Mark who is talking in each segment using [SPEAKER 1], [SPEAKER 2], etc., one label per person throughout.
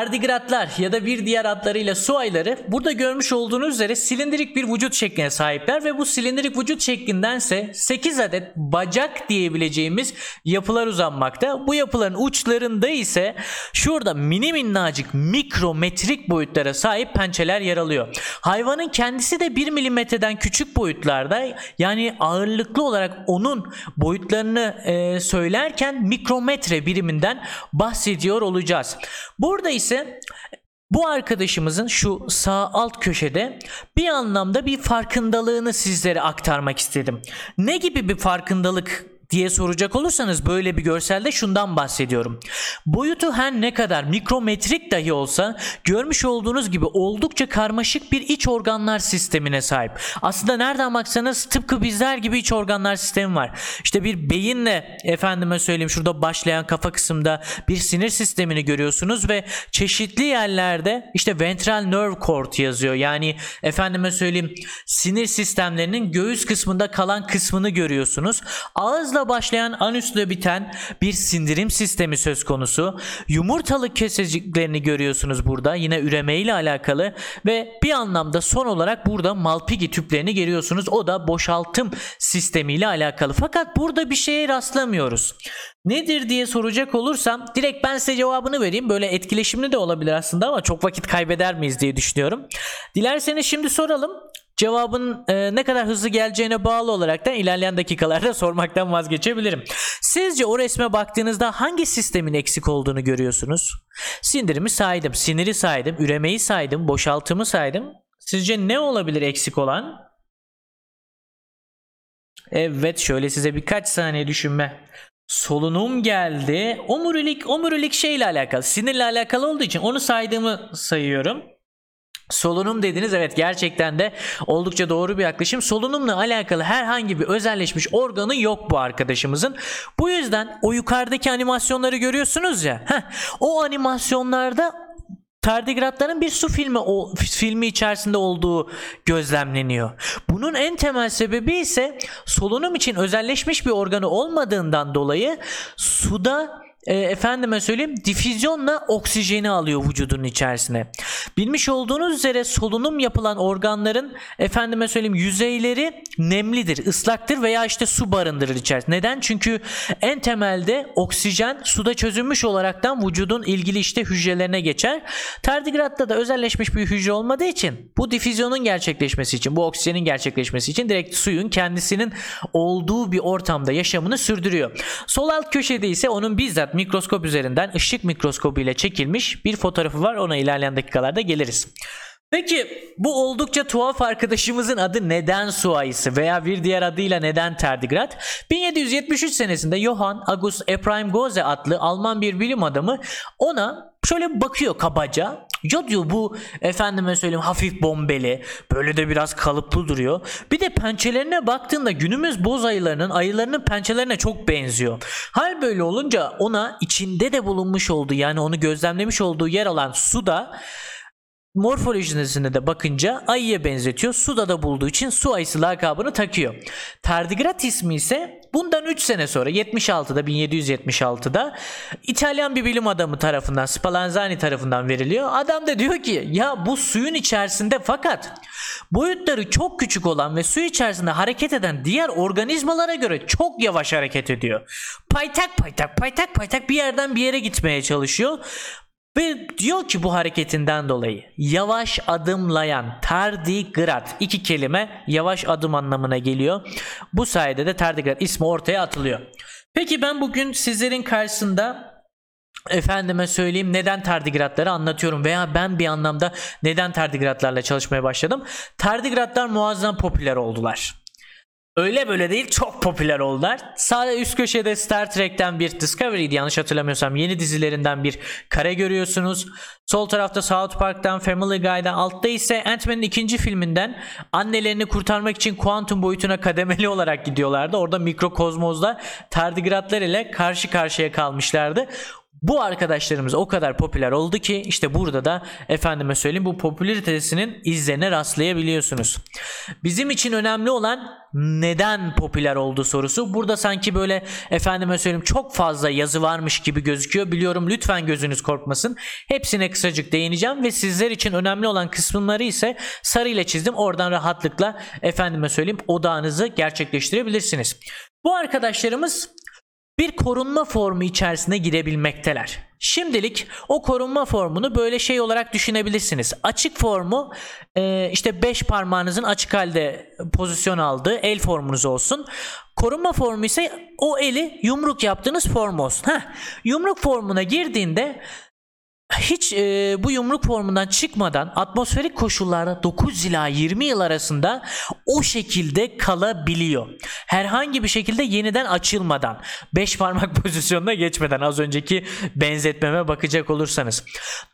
[SPEAKER 1] Tardigratlar ya da bir diğer adlarıyla su ayları burada görmüş olduğunuz üzere silindirik bir vücut şekline sahipler ve bu silindirik vücut şeklindense 8 adet bacak diyebileceğimiz yapılar uzanmakta. Bu yapıların uçlarında ise şurada mini minnacık mikrometrik boyutlara sahip pençeler yer alıyor. Hayvanın kendisi de 1 milimetreden küçük boyutlarda yani ağırlıklı olarak onun boyutlarını e, söylerken mikrometre biriminden bahsediyor olacağız. Burada ise bu arkadaşımızın şu sağ alt köşede bir anlamda bir farkındalığını sizlere aktarmak istedim. Ne gibi bir farkındalık diye soracak olursanız böyle bir görselde şundan bahsediyorum. Boyutu her ne kadar mikrometrik dahi olsa görmüş olduğunuz gibi oldukça karmaşık bir iç organlar sistemine sahip. Aslında nereden baksanız tıpkı bizler gibi iç organlar sistemi var. İşte bir beyinle efendime söyleyeyim şurada başlayan kafa kısımda bir sinir sistemini görüyorsunuz ve çeşitli yerlerde işte ventral nerve cord yazıyor. Yani efendime söyleyeyim sinir sistemlerinin göğüs kısmında kalan kısmını görüyorsunuz. Ağızla başlayan anüsle biten bir sindirim sistemi söz konusu. Yumurtalık keseciklerini görüyorsunuz burada. Yine üreme ile alakalı ve bir anlamda son olarak burada Malpighi tüplerini görüyorsunuz. O da boşaltım sistemi ile alakalı. Fakat burada bir şeye rastlamıyoruz. Nedir diye soracak olursam direkt ben size cevabını vereyim. Böyle etkileşimli de olabilir aslında ama çok vakit kaybeder miyiz diye düşünüyorum. Dilerseniz şimdi soralım. Cevabın e, ne kadar hızlı geleceğine bağlı olarak da ilerleyen dakikalarda sormaktan vazgeçebilirim. Sizce o resme baktığınızda hangi sistemin eksik olduğunu görüyorsunuz? Sindirimi saydım, siniri saydım, üremeyi saydım, boşaltımı saydım. Sizce ne olabilir eksik olan? Evet şöyle size birkaç saniye düşünme. Solunum geldi. Omurilik, omurilik şeyle alakalı, sinirle alakalı olduğu için onu saydığımı sayıyorum. Solunum dediniz evet gerçekten de oldukça doğru bir yaklaşım. Solunumla alakalı herhangi bir özelleşmiş organı yok bu arkadaşımızın. Bu yüzden o yukarıdaki animasyonları görüyorsunuz ya. Heh, o animasyonlarda tardigratların bir su filmi o, filmi içerisinde olduğu gözlemleniyor. Bunun en temel sebebi ise solunum için özelleşmiş bir organı olmadığından dolayı suda e, efendime söyleyeyim difüzyonla oksijeni alıyor vücudun içerisine. Bilmiş olduğunuz üzere solunum yapılan organların efendime söyleyeyim yüzeyleri nemlidir, ıslaktır veya işte su barındırır içerisinde. Neden? Çünkü en temelde oksijen suda çözülmüş olaraktan vücudun ilgili işte hücrelerine geçer. Tardigratta da özelleşmiş bir hücre olmadığı için bu difüzyonun gerçekleşmesi için, bu oksijenin gerçekleşmesi için direkt suyun kendisinin olduğu bir ortamda yaşamını sürdürüyor. Sol alt köşede ise onun bizzat mikroskop üzerinden ışık mikroskobu ile çekilmiş bir fotoğrafı var. Ona ilerleyen dakikalarda geliriz. Peki bu oldukça tuhaf arkadaşımızın adı neden su ayısı veya bir diğer adıyla neden tardigrat? 1773 senesinde Johann August Ephraim Gose adlı Alman bir bilim adamı ona şöyle bakıyor kabaca. Ya diyor bu efendime söyleyeyim hafif bombeli böyle de biraz kalıplı duruyor. Bir de pençelerine baktığında günümüz boz ayılarının ayılarının pençelerine çok benziyor. Hal böyle olunca ona içinde de bulunmuş olduğu yani onu gözlemlemiş olduğu yer alan suda morfolojisine de bakınca ayıya benzetiyor. Suda da bulduğu için su ayısı lakabını takıyor. Tardigrat ismi ise bundan 3 sene sonra 76'da 1776'da İtalyan bir bilim adamı tarafından Spallanzani tarafından veriliyor. Adam da diyor ki ya bu suyun içerisinde fakat boyutları çok küçük olan ve su içerisinde hareket eden diğer organizmalara göre çok yavaş hareket ediyor. Paytak paytak paytak paytak bir yerden bir yere gitmeye çalışıyor. Ve diyor ki bu hareketinden dolayı yavaş adımlayan tardigrat iki kelime yavaş adım anlamına geliyor. Bu sayede de tardigrat ismi ortaya atılıyor. Peki ben bugün sizlerin karşısında efendime söyleyeyim neden tardigratları anlatıyorum veya ben bir anlamda neden tardigratlarla çalışmaya başladım. Tardigratlar muazzam popüler oldular. Öyle böyle değil çok popüler oldular. Sağ üst köşede Star Trek'ten bir Discovery'di yanlış hatırlamıyorsam yeni dizilerinden bir kare görüyorsunuz. Sol tarafta South Park'tan Family Guy'dan altta ise Ant-Man'in ikinci filminden annelerini kurtarmak için kuantum boyutuna kademeli olarak gidiyorlardı. Orada mikrokozmozda tardigratlar ile karşı karşıya kalmışlardı. Bu arkadaşlarımız o kadar popüler oldu ki işte burada da efendime söyleyeyim bu popülaritesinin izlerine rastlayabiliyorsunuz. Bizim için önemli olan neden popüler oldu sorusu. Burada sanki böyle efendime söyleyeyim çok fazla yazı varmış gibi gözüküyor. Biliyorum lütfen gözünüz korkmasın. Hepsine kısacık değineceğim ve sizler için önemli olan kısımları ise sarı ile çizdim. Oradan rahatlıkla efendime söyleyeyim odağınızı gerçekleştirebilirsiniz. Bu arkadaşlarımız bir korunma formu içerisine girebilmekteler. Şimdilik o korunma formunu böyle şey olarak düşünebilirsiniz. Açık formu e, işte 5 parmağınızın açık halde pozisyon aldığı el formunuz olsun. Korunma formu ise o eli yumruk yaptığınız form olsun. Heh, yumruk formuna girdiğinde hiç e, bu yumruk formundan çıkmadan atmosferik koşullarda 9 ila 20 yıl arasında o şekilde kalabiliyor. Herhangi bir şekilde yeniden açılmadan 5 parmak pozisyonuna geçmeden az önceki benzetmeme bakacak olursanız.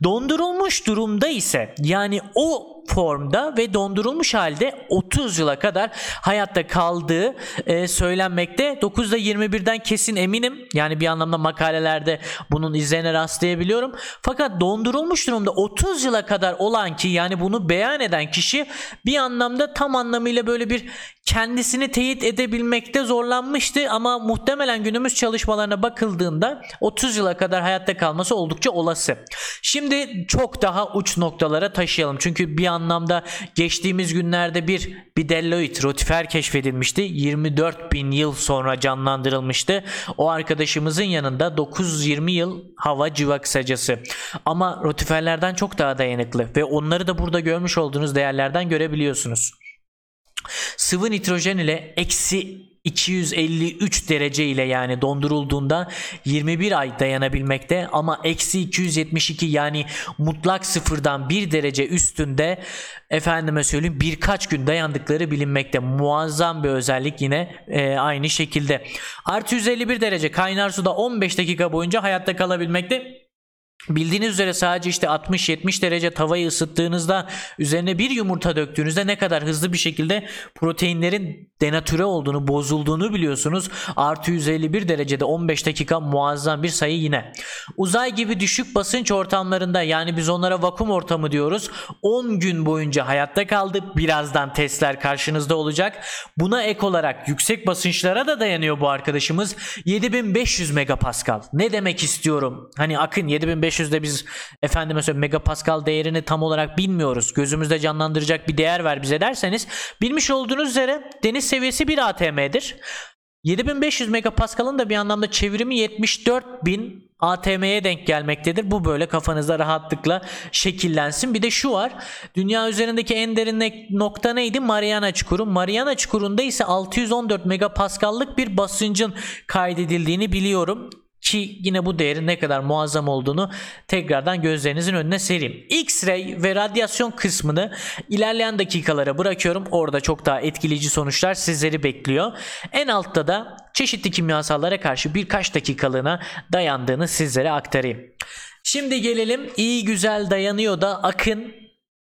[SPEAKER 1] Dondurulmuş durumda ise yani o formda ve dondurulmuş halde 30 yıla kadar hayatta kaldığı e, söylenmekte. 9'da 21'den kesin eminim. Yani bir anlamda makalelerde bunun izlerine rastlayabiliyorum. Fakat dondurulmuş durumda 30 yıla kadar olan ki yani bunu beyan eden kişi bir anlamda tam anlamıyla böyle bir kendisini teyit edebilmekte zorlanmıştı ama muhtemelen günümüz çalışmalarına bakıldığında 30 yıla kadar hayatta kalması oldukça olası. Şimdi çok daha uç noktalara taşıyalım. Çünkü bir anlamda geçtiğimiz günlerde bir Bidelloid rotifer keşfedilmişti. 24 bin yıl sonra canlandırılmıştı. O arkadaşımızın yanında 9-20 yıl hava civa kısacası. Ama rotiferlerden çok daha dayanıklı ve onları da burada görmüş olduğunuz değerlerden görebiliyorsunuz. Sıvı nitrojen ile eksi 253 derece ile yani dondurulduğunda 21 ay dayanabilmekte ama eksi 272 yani mutlak sıfırdan 1 derece üstünde efendime söyleyeyim birkaç gün dayandıkları bilinmekte. Muazzam bir özellik yine e, aynı şekilde. Artı 151 derece kaynar suda 15 dakika boyunca hayatta kalabilmekte. Bildiğiniz üzere sadece işte 60-70 derece tavayı ısıttığınızda üzerine bir yumurta döktüğünüzde ne kadar hızlı bir şekilde proteinlerin denatüre olduğunu, bozulduğunu biliyorsunuz. Artı 151 derecede 15 dakika muazzam bir sayı yine. Uzay gibi düşük basınç ortamlarında yani biz onlara vakum ortamı diyoruz. 10 gün boyunca hayatta kaldı. Birazdan testler karşınızda olacak. Buna ek olarak yüksek basınçlara da dayanıyor bu arkadaşımız. 7500 megapascal. Ne demek istiyorum? Hani akın 7500 500'de biz efendime söyleyeyim megapascal değerini tam olarak bilmiyoruz. Gözümüzde canlandıracak bir değer ver bize derseniz bilmiş olduğunuz üzere deniz seviyesi 1 atm'dir. 7500 megapascal'ın da bir anlamda çevrimi 74000 ATM'ye denk gelmektedir. Bu böyle kafanızda rahatlıkla şekillensin. Bir de şu var. Dünya üzerindeki en derin nokta neydi? Mariana Çukuru. Mariana Çukuru'nda ise 614 megapascal'lık bir basıncın kaydedildiğini biliyorum. Ki yine bu değerin ne kadar muazzam olduğunu tekrardan gözlerinizin önüne sereyim. X-ray ve radyasyon kısmını ilerleyen dakikalara bırakıyorum. Orada çok daha etkileyici sonuçlar sizleri bekliyor. En altta da çeşitli kimyasallara karşı birkaç dakikalığına dayandığını sizlere aktarayım. Şimdi gelelim iyi güzel dayanıyor da Akın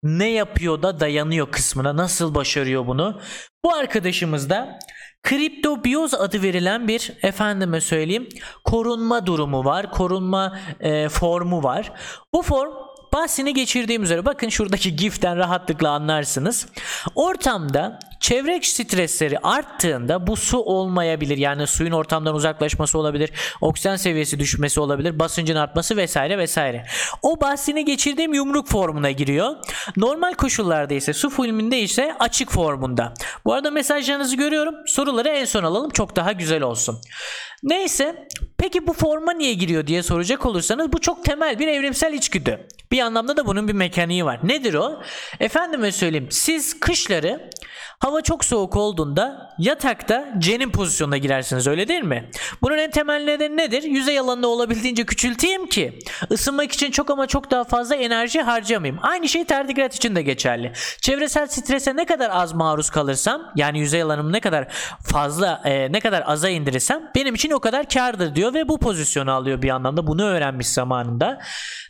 [SPEAKER 1] ne yapıyor da dayanıyor kısmına nasıl başarıyor bunu. Bu arkadaşımız da Kriptobiyoz adı verilen bir efendime söyleyeyim korunma durumu var. Korunma e, formu var. Bu form bahsini geçirdiğim üzere bakın şuradaki giften rahatlıkla anlarsınız. Ortamda çevre stresleri arttığında bu su olmayabilir. Yani suyun ortamdan uzaklaşması olabilir. Oksijen seviyesi düşmesi olabilir. Basıncın artması vesaire vesaire. O bahsini geçirdiğim yumruk formuna giriyor. Normal koşullarda ise su filminde ise açık formunda. Bu arada mesajlarınızı görüyorum. Soruları en son alalım. Çok daha güzel olsun. Neyse peki bu forma niye giriyor diye soracak olursanız bu çok temel bir evrimsel içgüdü. Bir anlamda da bunun bir mekaniği var. Nedir o? Efendime söyleyeyim siz kışları hava çok soğuk olduğunda yatakta cenin pozisyonuna girersiniz öyle değil mi? Bunun en temel nedeni nedir? Yüzey alanını olabildiğince küçülteyim ki ısınmak için çok ama çok daha fazla enerji harcamayayım. Aynı şey tardigrat için de geçerli. Çevresel strese ne kadar az maruz kalırsam yani yüzey alanımı ne kadar fazla e, ne kadar aza indirirsem benim için o kadar kardır diyor ve bu pozisyonu alıyor bir anlamda bunu öğrenmiş zamanında.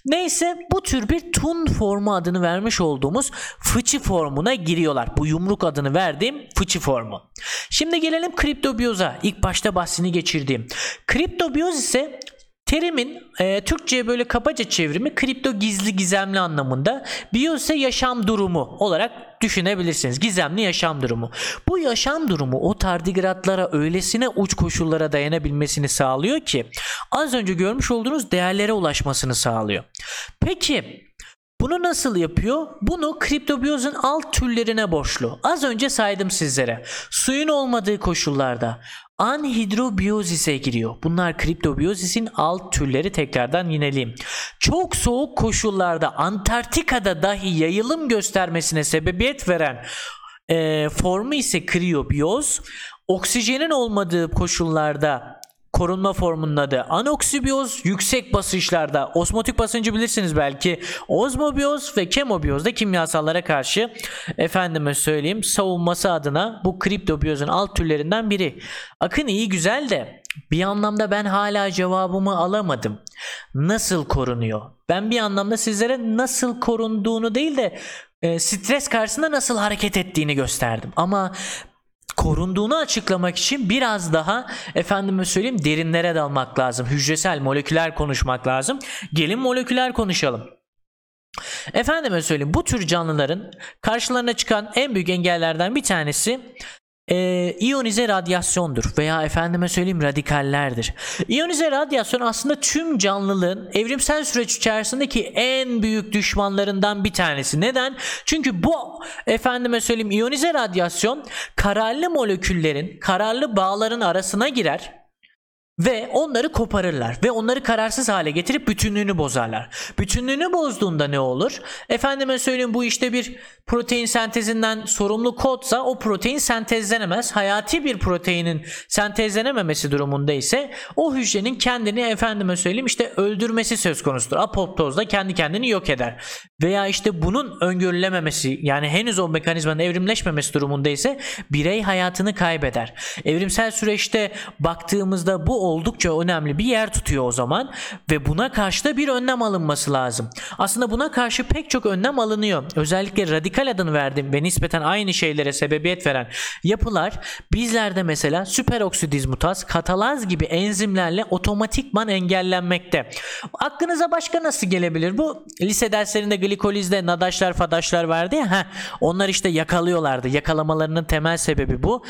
[SPEAKER 1] Neyse bu tür bir tun formu adını vermiş olduğumuz fıçı formuna giriyorlar. Bu yumruk adını verdiğim fıçı formu. Şimdi gelelim kriptobiyoza. İlk başta bahsini geçirdiğim. Kriptobiyoz ise Terimin e, Türkçe'ye böyle kabaca çevrimi kripto gizli gizemli anlamında. Biyo ise yaşam durumu olarak düşünebilirsiniz. Gizemli yaşam durumu. Bu yaşam durumu o tardigratlara öylesine uç koşullara dayanabilmesini sağlıyor ki az önce görmüş olduğunuz değerlere ulaşmasını sağlıyor. Peki bunu nasıl yapıyor? Bunu kriptobiyozun alt türlerine borçlu. Az önce saydım sizlere. Suyun olmadığı koşullarda anhidrobiyozise giriyor. Bunlar kriptobiyozisin alt türleri tekrardan yineleyeyim. Çok soğuk koşullarda Antarktika'da dahi yayılım göstermesine sebebiyet veren e, formu ise kriyobiyoz. Oksijenin olmadığı koşullarda korunma formunun adı anoksibiyoz yüksek basınçlarda osmotik basıncı bilirsiniz belki ozmobiyoz ve kemobiyoz da kimyasallara karşı efendime söyleyeyim savunması adına bu kriptobiyozun alt türlerinden biri. Akın iyi güzel de bir anlamda ben hala cevabımı alamadım. Nasıl korunuyor? Ben bir anlamda sizlere nasıl korunduğunu değil de e, stres karşısında nasıl hareket ettiğini gösterdim. Ama korunduğunu açıklamak için biraz daha efendime söyleyeyim derinlere dalmak lazım. Hücresel, moleküler konuşmak lazım. Gelin moleküler konuşalım. Efendime söyleyeyim bu tür canlıların karşılarına çıkan en büyük engellerden bir tanesi e, iyonize radyasyondur veya efendime söyleyeyim radikallerdir. İyonize radyasyon aslında tüm canlılığın evrimsel süreç içerisindeki en büyük düşmanlarından bir tanesi. Neden? Çünkü bu efendime söyleyeyim iyonize radyasyon kararlı moleküllerin, kararlı bağların arasına girer ve onları koparırlar ve onları kararsız hale getirip bütünlüğünü bozarlar. Bütünlüğünü bozduğunda ne olur? Efendime söyleyeyim bu işte bir protein sentezinden sorumlu kodsa o protein sentezlenemez. Hayati bir proteinin sentezlenememesi durumunda ise o hücrenin kendini efendime söyleyeyim işte öldürmesi söz konusudur. Apoptozda kendi kendini yok eder. Veya işte bunun öngörülememesi yani henüz o mekanizmanın evrimleşmemesi durumunda ise birey hayatını kaybeder. Evrimsel süreçte baktığımızda bu oldukça önemli bir yer tutuyor o zaman ve buna karşı da bir önlem alınması lazım. Aslında buna karşı pek çok önlem alınıyor. Özellikle radikal adını verdiğim ve nispeten aynı şeylere sebebiyet veren yapılar bizlerde mesela süperoksidizmutaz, katalaz gibi enzimlerle otomatikman engellenmekte. Aklınıza başka nasıl gelebilir? Bu lise derslerinde glikolizde nadaşlar fadaşlar vardı ya heh, onlar işte yakalıyorlardı. Yakalamalarının temel sebebi bu.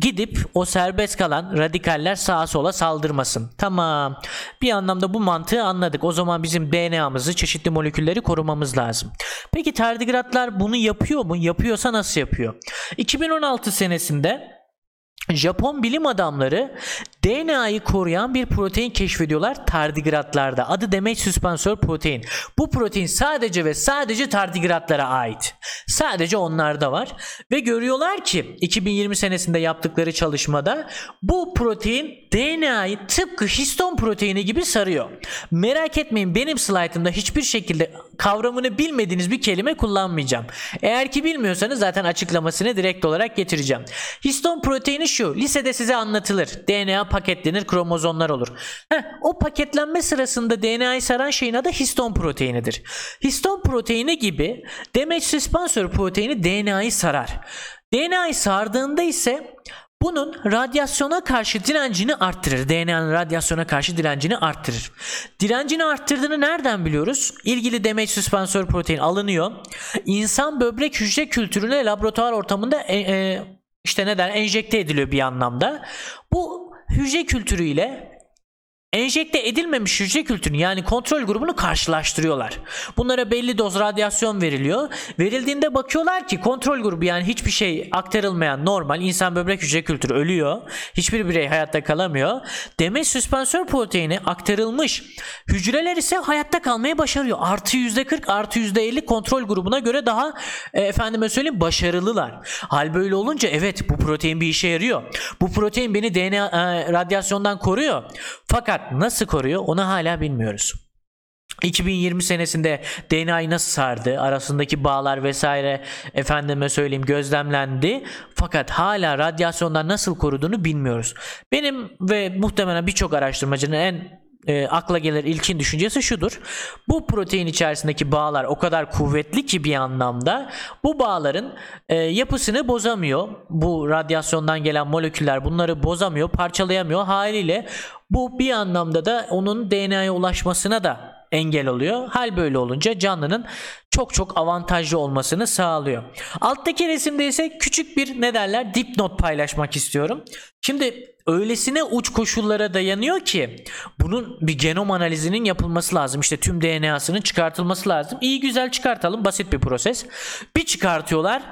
[SPEAKER 1] Gidip o serbest kalan radikaller sağa sola saldırmasın. Tamam. Bir anlamda bu mantığı anladık. O zaman bizim DNA'mızı, çeşitli molekülleri korumamız lazım. Peki tardigratlar bunu yapıyor mu? Yapıyorsa nasıl yapıyor? 2016 senesinde Japon bilim adamları DNA'yı koruyan bir protein keşfediyorlar tardigratlarda. Adı demek süspansör protein. Bu protein sadece ve sadece tardigratlara ait. Sadece onlarda var. Ve görüyorlar ki 2020 senesinde yaptıkları çalışmada bu protein DNA'yı tıpkı histon proteini gibi sarıyor. Merak etmeyin benim slaytımda hiçbir şekilde kavramını bilmediğiniz bir kelime kullanmayacağım. Eğer ki bilmiyorsanız zaten açıklamasını direkt olarak getireceğim. Histon proteini şu. Lisede size anlatılır. DNA paketlenir, kromozomlar olur. Heh, o paketlenme sırasında DNA'yı saran şeyin adı histon proteinidir. Histon proteini gibi damage suspensor proteini DNA'yı sarar. DNA'yı sardığında ise bunun radyasyona karşı direncini arttırır. DNA'nın radyasyona karşı direncini arttırır. Direncini arttırdığını nereden biliyoruz? İlgili damage suspensor protein alınıyor. İnsan böbrek hücre kültürüne laboratuvar ortamında e, e, işte neden enjekte ediliyor bir anlamda. Bu hücre kültürüyle enjekte edilmemiş hücre kültürünü yani kontrol grubunu karşılaştırıyorlar. Bunlara belli doz radyasyon veriliyor. Verildiğinde bakıyorlar ki kontrol grubu yani hiçbir şey aktarılmayan normal insan böbrek hücre kültürü ölüyor. Hiçbir birey hayatta kalamıyor. Demek süspansör proteini aktarılmış hücreler ise hayatta kalmayı başarıyor. Artı %40 artı %50 kontrol grubuna göre daha e, efendime söyleyeyim başarılılar. Hal böyle olunca evet bu protein bir işe yarıyor. Bu protein beni DNA e, radyasyondan koruyor. Fakat nasıl koruyor onu hala bilmiyoruz. 2020 senesinde DNA'yı nasıl sardı, arasındaki bağlar vesaire efendime söyleyeyim gözlemlendi. Fakat hala radyasyondan nasıl koruduğunu bilmiyoruz. Benim ve muhtemelen birçok araştırmacının en e, akla gelir ilkin düşüncesi şudur. Bu protein içerisindeki bağlar o kadar kuvvetli ki bir anlamda bu bağların e, yapısını bozamıyor. Bu radyasyondan gelen moleküller bunları bozamıyor, parçalayamıyor. Haliyle bu bir anlamda da onun DNA'ya ulaşmasına da engel oluyor. Hal böyle olunca canlının çok çok avantajlı olmasını sağlıyor. Alttaki resimde ise küçük bir ne derler dipnot paylaşmak istiyorum. Şimdi öylesine uç koşullara dayanıyor ki bunun bir genom analizinin yapılması lazım. İşte tüm DNA'sının çıkartılması lazım. İyi güzel çıkartalım basit bir proses. Bir çıkartıyorlar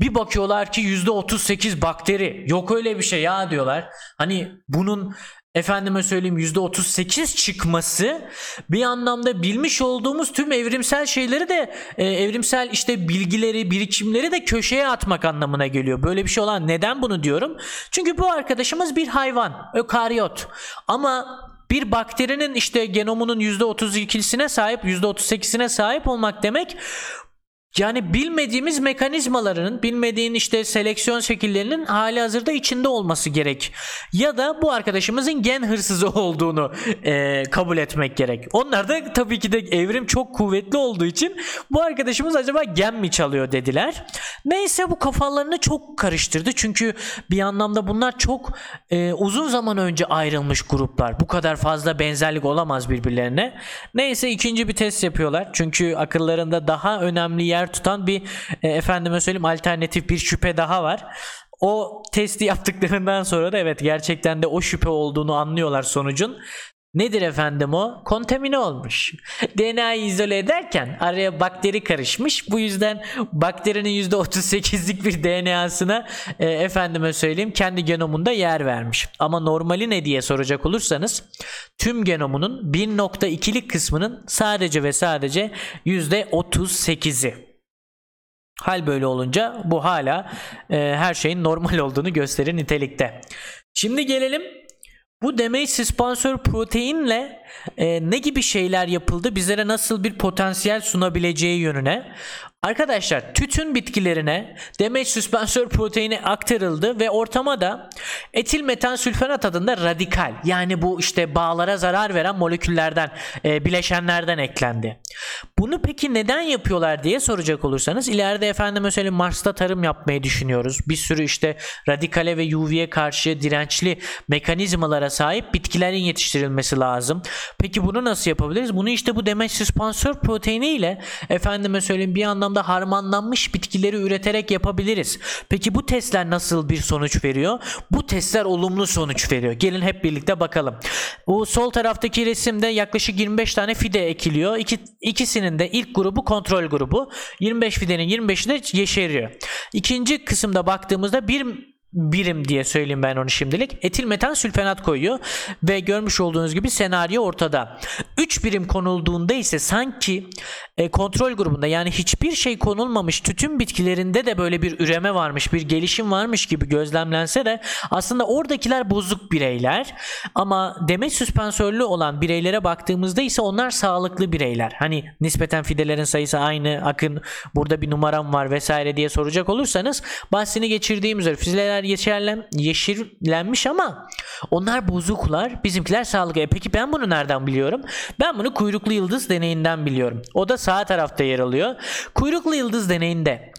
[SPEAKER 1] bir bakıyorlar ki %38 bakteri. Yok öyle bir şey ya diyorlar. Hani bunun efendime söyleyeyim %38 çıkması bir anlamda bilmiş olduğumuz tüm evrimsel şeyleri de e, evrimsel işte bilgileri, birikimleri de köşeye atmak anlamına geliyor. Böyle bir şey olan neden bunu diyorum? Çünkü bu arkadaşımız bir hayvan, ökaryot. Ama bir bakterinin işte genomunun %32'sine sahip, %38'ine sahip olmak demek yani bilmediğimiz mekanizmalarının, bilmediğin işte seleksiyon şekillerinin hali hazırda içinde olması gerek. Ya da bu arkadaşımızın gen hırsızı olduğunu e, kabul etmek gerek. Onlar da tabii ki de evrim çok kuvvetli olduğu için bu arkadaşımız acaba gen mi çalıyor dediler. Neyse bu kafalarını çok karıştırdı. Çünkü bir anlamda bunlar çok e, uzun zaman önce ayrılmış gruplar. Bu kadar fazla benzerlik olamaz birbirlerine. Neyse ikinci bir test yapıyorlar. Çünkü akıllarında daha önemli yer tutan bir e, efendime söyleyeyim alternatif bir şüphe daha var. O testi yaptıklarından sonra da evet gerçekten de o şüphe olduğunu anlıyorlar sonucun. Nedir efendim o? Kontamine olmuş. DNA'yı izole ederken araya bakteri karışmış. Bu yüzden bakterinin %38'lik bir DNA'sına e, efendime söyleyeyim kendi genomunda yer vermiş. Ama normali ne diye soracak olursanız tüm genomunun 1.2'lik kısmının sadece ve sadece %38'i. Hal böyle olunca bu hala e, her şeyin normal olduğunu gösterir nitelikte. Şimdi gelelim bu damage süspansör proteinle e, ne gibi şeyler yapıldı bizlere nasıl bir potansiyel sunabileceği yönüne. Arkadaşlar tütün bitkilerine demeç süspansör proteini aktarıldı ve ortama da etil metan sülfenat adında radikal yani bu işte bağlara zarar veren moleküllerden e, bileşenlerden eklendi. Bunu peki neden yapıyorlar diye soracak olursanız ileride efendim mesela Mars'ta tarım yapmayı düşünüyoruz. Bir sürü işte radikale ve UV'ye karşı dirençli mekanizmalara sahip bitkilerin yetiştirilmesi lazım. Peki bunu nasıl yapabiliriz? Bunu işte bu demeç süspansör proteini ile efendime söyleyeyim bir anlamda harmanlanmış bitkileri üreterek yapabiliriz. Peki bu testler nasıl bir sonuç veriyor? Bu testler olumlu sonuç veriyor. Gelin hep birlikte bakalım. Bu sol taraftaki resimde yaklaşık 25 tane fide ekiliyor. İki, ikisinin de ilk grubu kontrol grubu. 25 fidenin 25'i de yeşeriyor. İkinci kısımda baktığımızda bir birim diye söyleyeyim ben onu şimdilik. Etil metan sülfenat koyuyor ve görmüş olduğunuz gibi senaryo ortada. 3 birim konulduğunda ise sanki e, kontrol grubunda yani hiçbir şey konulmamış tütün bitkilerinde de böyle bir üreme varmış, bir gelişim varmış gibi gözlemlense de aslında oradakiler bozuk bireyler. Ama demet süspansörlü olan bireylere baktığımızda ise onlar sağlıklı bireyler. Hani nispeten fidelerin sayısı aynı, akın burada bir numaram var vesaire diye soracak olursanız bahsini geçirdiğim üzere fideler yeşerlen, yeşillenmiş ama onlar bozuklar, bizimkiler sağlıklı. E peki ben bunu nereden biliyorum? Ben bunu kuyruklu yıldız deneyinden biliyorum. O da sağ tarafta yer alıyor. Kuyruklu yıldız deneyinde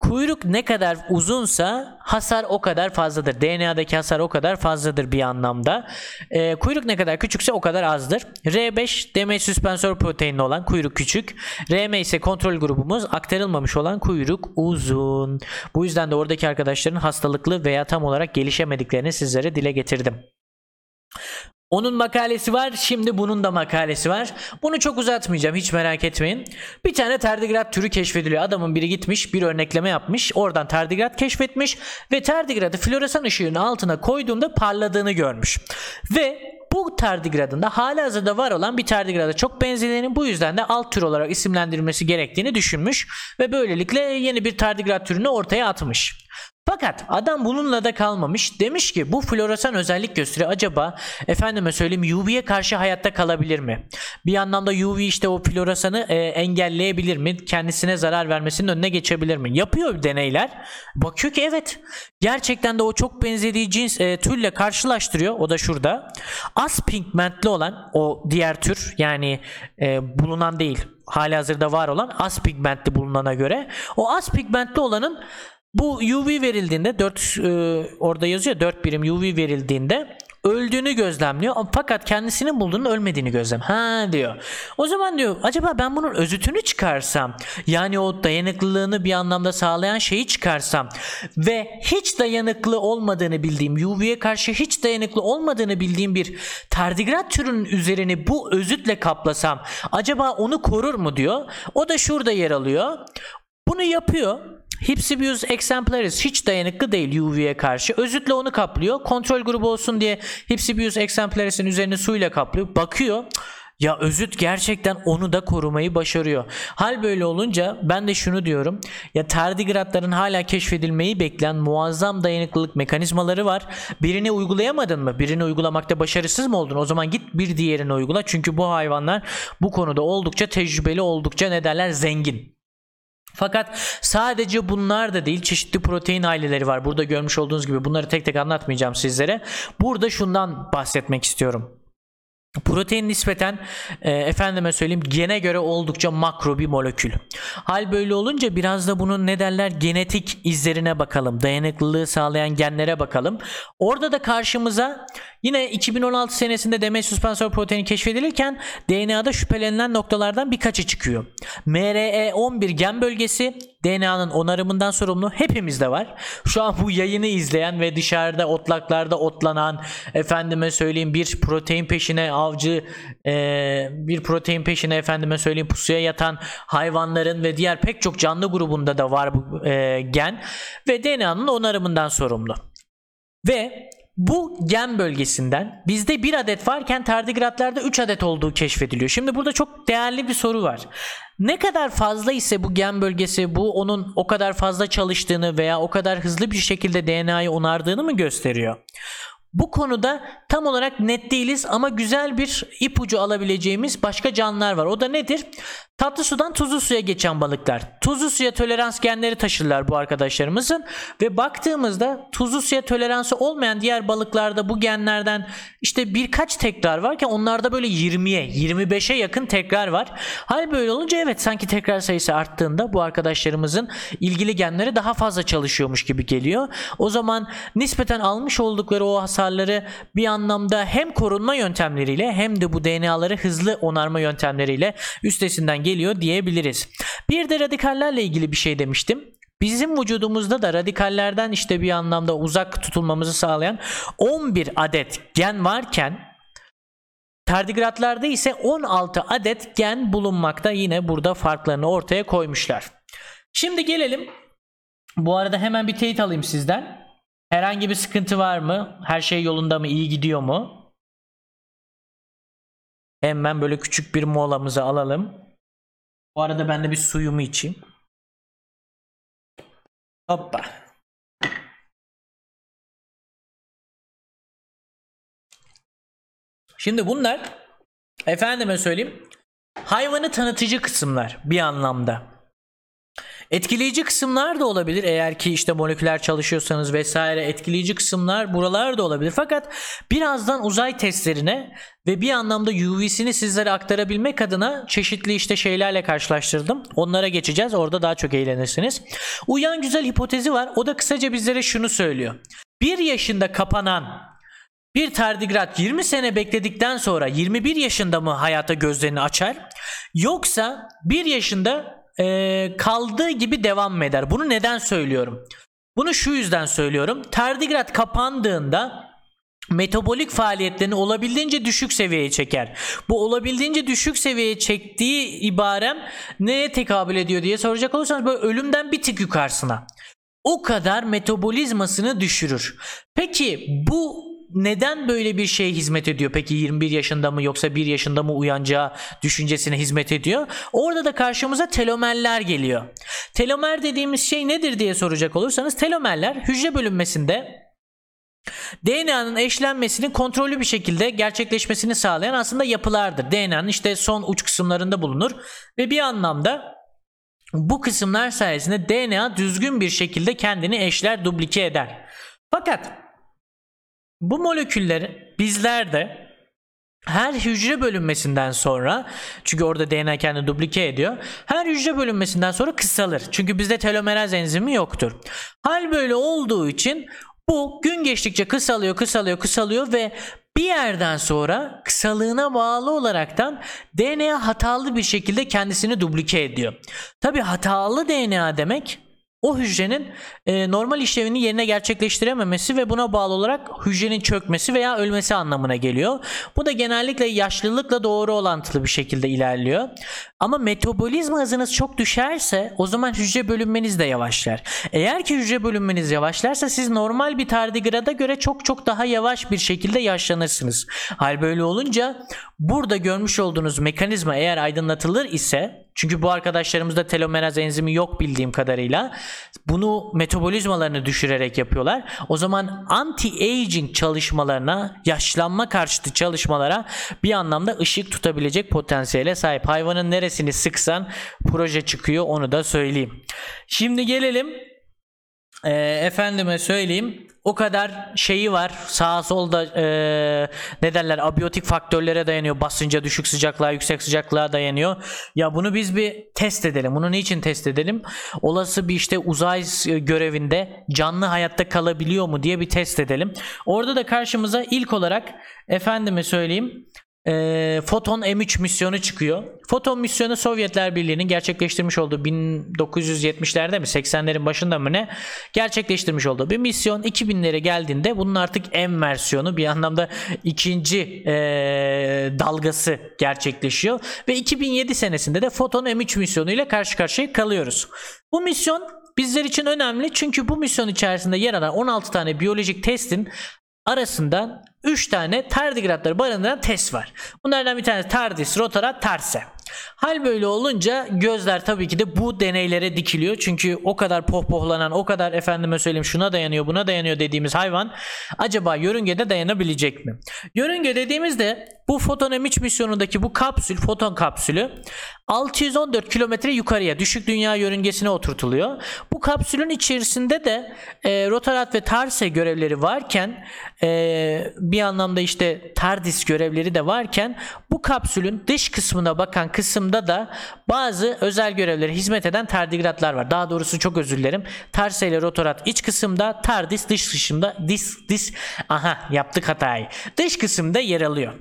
[SPEAKER 1] Kuyruk ne kadar uzunsa hasar o kadar fazladır. DNA'daki hasar o kadar fazladır bir anlamda. E, kuyruk ne kadar küçükse o kadar azdır. R5 demet süspansör proteinli olan kuyruk küçük. RM ise kontrol grubumuz aktarılmamış olan kuyruk uzun. Bu yüzden de oradaki arkadaşların hastalıklı veya tam olarak gelişemediklerini sizlere dile getirdim. Onun makalesi var. Şimdi bunun da makalesi var. Bunu çok uzatmayacağım. Hiç merak etmeyin. Bir tane tardigrat türü keşfediliyor. Adamın biri gitmiş bir örnekleme yapmış. Oradan tardigrat keşfetmiş ve tardigratı floresan ışığının altına koyduğunda parladığını görmüş. Ve bu tardigradın da hali hazırda var olan bir tardigrada çok benzediğini bu yüzden de alt tür olarak isimlendirilmesi gerektiğini düşünmüş ve böylelikle yeni bir tardigrat türünü ortaya atmış. Fakat adam bununla da kalmamış. Demiş ki bu floresan özellik gösteriyor. Acaba efendime söyleyeyim UV'ye karşı hayatta kalabilir mi? Bir anlamda UV işte o floresanı e, engelleyebilir mi? Kendisine zarar vermesinin önüne geçebilir mi? Yapıyor deneyler. Bakıyor ki evet. Gerçekten de o çok benzediği cins e, türle karşılaştırıyor. O da şurada. Az pigmentli olan o diğer tür yani e, bulunan değil hali hazırda var olan az pigmentli bulunana göre o az pigmentli olanın bu UV verildiğinde 4 e, orada yazıyor 4 birim UV verildiğinde öldüğünü gözlemliyor fakat kendisinin bulduğunu ölmediğini gözlem. Ha diyor. O zaman diyor acaba ben bunun özütünü çıkarsam yani o dayanıklılığını bir anlamda sağlayan şeyi çıkarsam ve hiç dayanıklı olmadığını bildiğim UV'ye karşı hiç dayanıklı olmadığını bildiğim bir tardigrat türünün üzerini bu özütle kaplasam acaba onu korur mu diyor. O da şurada yer alıyor. Bunu yapıyor. Hypsibius exemplaris hiç dayanıklı değil UV'ye karşı. Özütle onu kaplıyor. Kontrol grubu olsun diye Hypsibius exemplaris'in üzerini suyla kaplıyor. Bakıyor. Ya özüt gerçekten onu da korumayı başarıyor. Hal böyle olunca ben de şunu diyorum. Ya tardigratların hala keşfedilmeyi bekleyen muazzam dayanıklılık mekanizmaları var. Birini uygulayamadın mı? Birini uygulamakta başarısız mı oldun? O zaman git bir diğerini uygula. Çünkü bu hayvanlar bu konuda oldukça tecrübeli, oldukça ne derler zengin. Fakat sadece bunlar da değil çeşitli protein aileleri var. Burada görmüş olduğunuz gibi bunları tek tek anlatmayacağım sizlere. Burada şundan bahsetmek istiyorum. Protein nispeten e, efendime söyleyeyim gene göre oldukça makro bir molekül. Hal böyle olunca biraz da bunun ne derler genetik izlerine bakalım. Dayanıklılığı sağlayan genlere bakalım. Orada da karşımıza yine 2016 senesinde demet süspansör proteini keşfedilirken DNA'da şüphelenilen noktalardan birkaçı çıkıyor. MRE11 gen bölgesi DNA'nın onarımından sorumlu hepimizde var. Şu an bu yayını izleyen ve dışarıda otlaklarda otlanan efendime söyleyeyim bir protein peşine avcı e, bir protein peşine efendime söyleyeyim pusuya yatan hayvanların ve diğer pek çok canlı grubunda da var bu e, gen ve DNA'nın onarımından sorumlu. Ve bu gen bölgesinden bizde bir adet varken tardigratlarda 3 adet olduğu keşfediliyor. Şimdi burada çok değerli bir soru var. Ne kadar fazla ise bu gen bölgesi bu onun o kadar fazla çalıştığını veya o kadar hızlı bir şekilde DNA'yı onardığını mı gösteriyor? Bu konuda tam olarak net değiliz ama güzel bir ipucu alabileceğimiz başka canlılar var. O da nedir? Tatlı sudan tuzlu suya geçen balıklar. Tuzlu suya tolerans genleri taşırlar bu arkadaşlarımızın ve baktığımızda tuzlu suya toleransı olmayan diğer balıklarda bu genlerden işte birkaç tekrar varken onlarda böyle 20'ye 25'e yakın tekrar var. Hal böyle olunca evet sanki tekrar sayısı arttığında bu arkadaşlarımızın ilgili genleri daha fazla çalışıyormuş gibi geliyor. O zaman nispeten almış oldukları o hasarları bir anlamda hem korunma yöntemleriyle hem de bu DNA'ları hızlı onarma yöntemleriyle üstesinden geliyor diyebiliriz. Bir de radikallerle ilgili bir şey demiştim. Bizim vücudumuzda da radikallerden işte bir anlamda uzak tutulmamızı sağlayan 11 adet gen varken tardigratlarda ise 16 adet gen bulunmakta. Yine burada farklarını ortaya koymuşlar. Şimdi gelelim. Bu arada hemen bir teyit alayım sizden. Herhangi bir sıkıntı var mı? Her şey yolunda mı? İyi gidiyor mu? Hemen böyle küçük bir molamızı alalım. Bu arada ben de bir suyumu içeyim. Hoppa. Şimdi bunlar efendime söyleyeyim hayvanı tanıtıcı kısımlar bir anlamda. Etkileyici kısımlar da olabilir eğer ki işte moleküler çalışıyorsanız vesaire etkileyici kısımlar buralar da olabilir. Fakat birazdan uzay testlerine ve bir anlamda UV'sini sizlere aktarabilmek adına çeşitli işte şeylerle karşılaştırdım. Onlara geçeceğiz. Orada daha çok eğlenirsiniz. Uyan güzel hipotezi var. O da kısaca bizlere şunu söylüyor. 1 yaşında kapanan bir tardigrat 20 sene bekledikten sonra 21 yaşında mı hayata gözlerini açar? Yoksa 1 yaşında e, kaldığı gibi devam eder? Bunu neden söylüyorum? Bunu şu yüzden söylüyorum. Tardigrat kapandığında metabolik faaliyetlerini olabildiğince düşük seviyeye çeker. Bu olabildiğince düşük seviyeye çektiği ibarem neye tekabül ediyor diye soracak olursanız böyle ölümden bir tık yukarısına. O kadar metabolizmasını düşürür. Peki bu neden böyle bir şeye hizmet ediyor? Peki 21 yaşında mı yoksa 1 yaşında mı uyanacağı düşüncesine hizmet ediyor. Orada da karşımıza telomerler geliyor. Telomer dediğimiz şey nedir diye soracak olursanız telomerler hücre bölünmesinde DNA'nın eşlenmesinin kontrollü bir şekilde gerçekleşmesini sağlayan aslında yapılardır. DNA'nın işte son uç kısımlarında bulunur ve bir anlamda bu kısımlar sayesinde DNA düzgün bir şekilde kendini eşler, duplike eder. Fakat bu moleküller bizlerde her hücre bölünmesinden sonra çünkü orada DNA kendini duplike ediyor. Her hücre bölünmesinden sonra kısalır. Çünkü bizde telomeraz enzimi yoktur. Hal böyle olduğu için bu gün geçtikçe kısalıyor, kısalıyor, kısalıyor ve bir yerden sonra kısalığına bağlı olaraktan DNA hatalı bir şekilde kendisini duplike ediyor. Tabi hatalı DNA demek o hücrenin e, normal işlevini yerine gerçekleştirememesi ve buna bağlı olarak hücrenin çökmesi veya ölmesi anlamına geliyor. Bu da genellikle yaşlılıkla doğru orantılı bir şekilde ilerliyor. Ama metabolizma hızınız çok düşerse o zaman hücre bölünmeniz de yavaşlar. Eğer ki hücre bölünmeniz yavaşlarsa siz normal bir tardigrada göre çok çok daha yavaş bir şekilde yaşlanırsınız. Hal böyle olunca burada görmüş olduğunuz mekanizma eğer aydınlatılır ise çünkü bu arkadaşlarımızda telomeraz enzimi yok bildiğim kadarıyla. Bunu metabolizmalarını düşürerek yapıyorlar. O zaman anti-aging çalışmalarına, yaşlanma karşıtı çalışmalara bir anlamda ışık tutabilecek potansiyele sahip. Hayvanın neresini sıksan proje çıkıyor onu da söyleyeyim. Şimdi gelelim e, efendime söyleyeyim o kadar şeyi var. Sağa solda e, ne derler abiyotik faktörlere dayanıyor. Basınca düşük sıcaklığa yüksek sıcaklığa dayanıyor. Ya bunu biz bir test edelim. Bunu niçin test edelim? Olası bir işte uzay görevinde canlı hayatta kalabiliyor mu diye bir test edelim. Orada da karşımıza ilk olarak efendime söyleyeyim e, Foton M3 misyonu çıkıyor. Foton misyonu Sovyetler Birliği'nin gerçekleştirmiş olduğu 1970'lerde mi 80'lerin başında mı ne gerçekleştirmiş olduğu bir misyon 2000'lere geldiğinde bunun artık M versiyonu bir anlamda ikinci e, dalgası gerçekleşiyor ve 2007 senesinde de Foton M3 misyonu ile karşı karşıya kalıyoruz. Bu misyon bizler için önemli çünkü bu misyon içerisinde yer alan 16 tane biyolojik testin arasında 3 tane tardigratları barındıran test var. Bunlardan bir tanesi tardis, rotara, tarse. Hal böyle olunca gözler tabii ki de bu deneylere dikiliyor. Çünkü o kadar pohpohlanan, o kadar efendime söyleyeyim şuna dayanıyor, buna dayanıyor dediğimiz hayvan acaba yörüngede dayanabilecek mi? Yörünge dediğimizde bu Foton M3 misyonundaki bu kapsül, foton kapsülü 614 kilometre yukarıya düşük dünya yörüngesine oturtuluyor. Bu kapsülün içerisinde de e, rotarat ve tarse görevleri varken e, bir anlamda işte TARDIS görevleri de varken bu kapsülün dış kısmına bakan kısımda da bazı özel görevlere hizmet eden tardigratlar var. Daha doğrusu çok özür dilerim. Tarse ile rotorat iç kısımda, TARDIS dış kısımda, dis dis aha yaptık hatayı. Dış kısımda yer alıyor.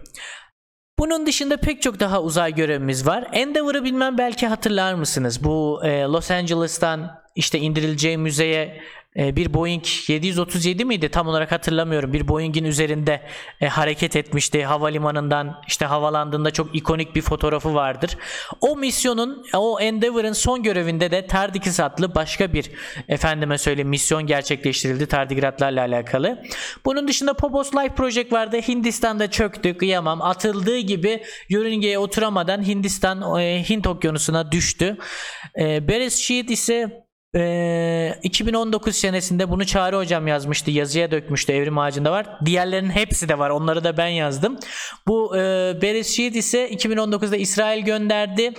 [SPEAKER 1] Bunun dışında pek çok daha uzay görevimiz var. Endeavor'ı bilmem belki hatırlar mısınız? Bu e, Los Angeles'tan işte indirileceği müzeye bir Boeing 737 miydi tam olarak hatırlamıyorum. Bir Boeing'in üzerinde e, hareket etmişti. Havalimanından işte havalandığında çok ikonik bir fotoğrafı vardır. O misyonun o Endeavor'ın son görevinde de Tardikis adlı başka bir efendime söyleyeyim misyon gerçekleştirildi tardigratlarla alakalı. Bunun dışında Popos Life Project vardı. Hindistan'da çöktü kıyamam. Atıldığı gibi yörüngeye oturamadan Hindistan e, Hint okyanusuna düştü. E, Beres Sheet ise ee, 2019 senesinde bunu Çağrı hocam yazmıştı. Yazıya dökmüştü. Evrim ağacında var. Diğerlerinin hepsi de var. Onları da ben yazdım. Bu e, Bereshit ise 2019'da İsrail gönderdi.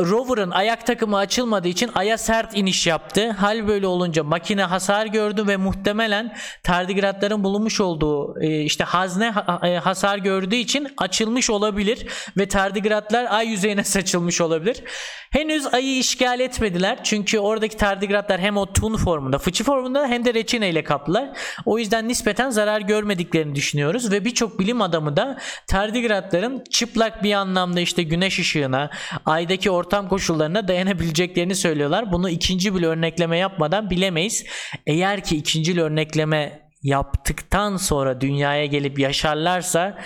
[SPEAKER 1] Rover'ın ayak takımı açılmadığı için aya sert iniş yaptı. Hal böyle olunca makine hasar gördü ve muhtemelen tardigratların bulunmuş olduğu e, işte hazne e, hasar gördüğü için açılmış olabilir ve tardigratlar ay yüzeyine saçılmış olabilir. Henüz ayı işgal etmediler çünkü oradaki tardigratlar hem o tun formunda, fıçı formunda hem de reçine ile kaplılar. O yüzden nispeten zarar görmediklerini düşünüyoruz ve birçok bilim adamı da tardigratların çıplak bir anlamda işte güneş ışığına, aydaki orta ortam koşullarına dayanabileceklerini söylüyorlar. Bunu ikinci bir örnekleme yapmadan bilemeyiz. Eğer ki ikinci örnekleme yaptıktan sonra dünyaya gelip yaşarlarsa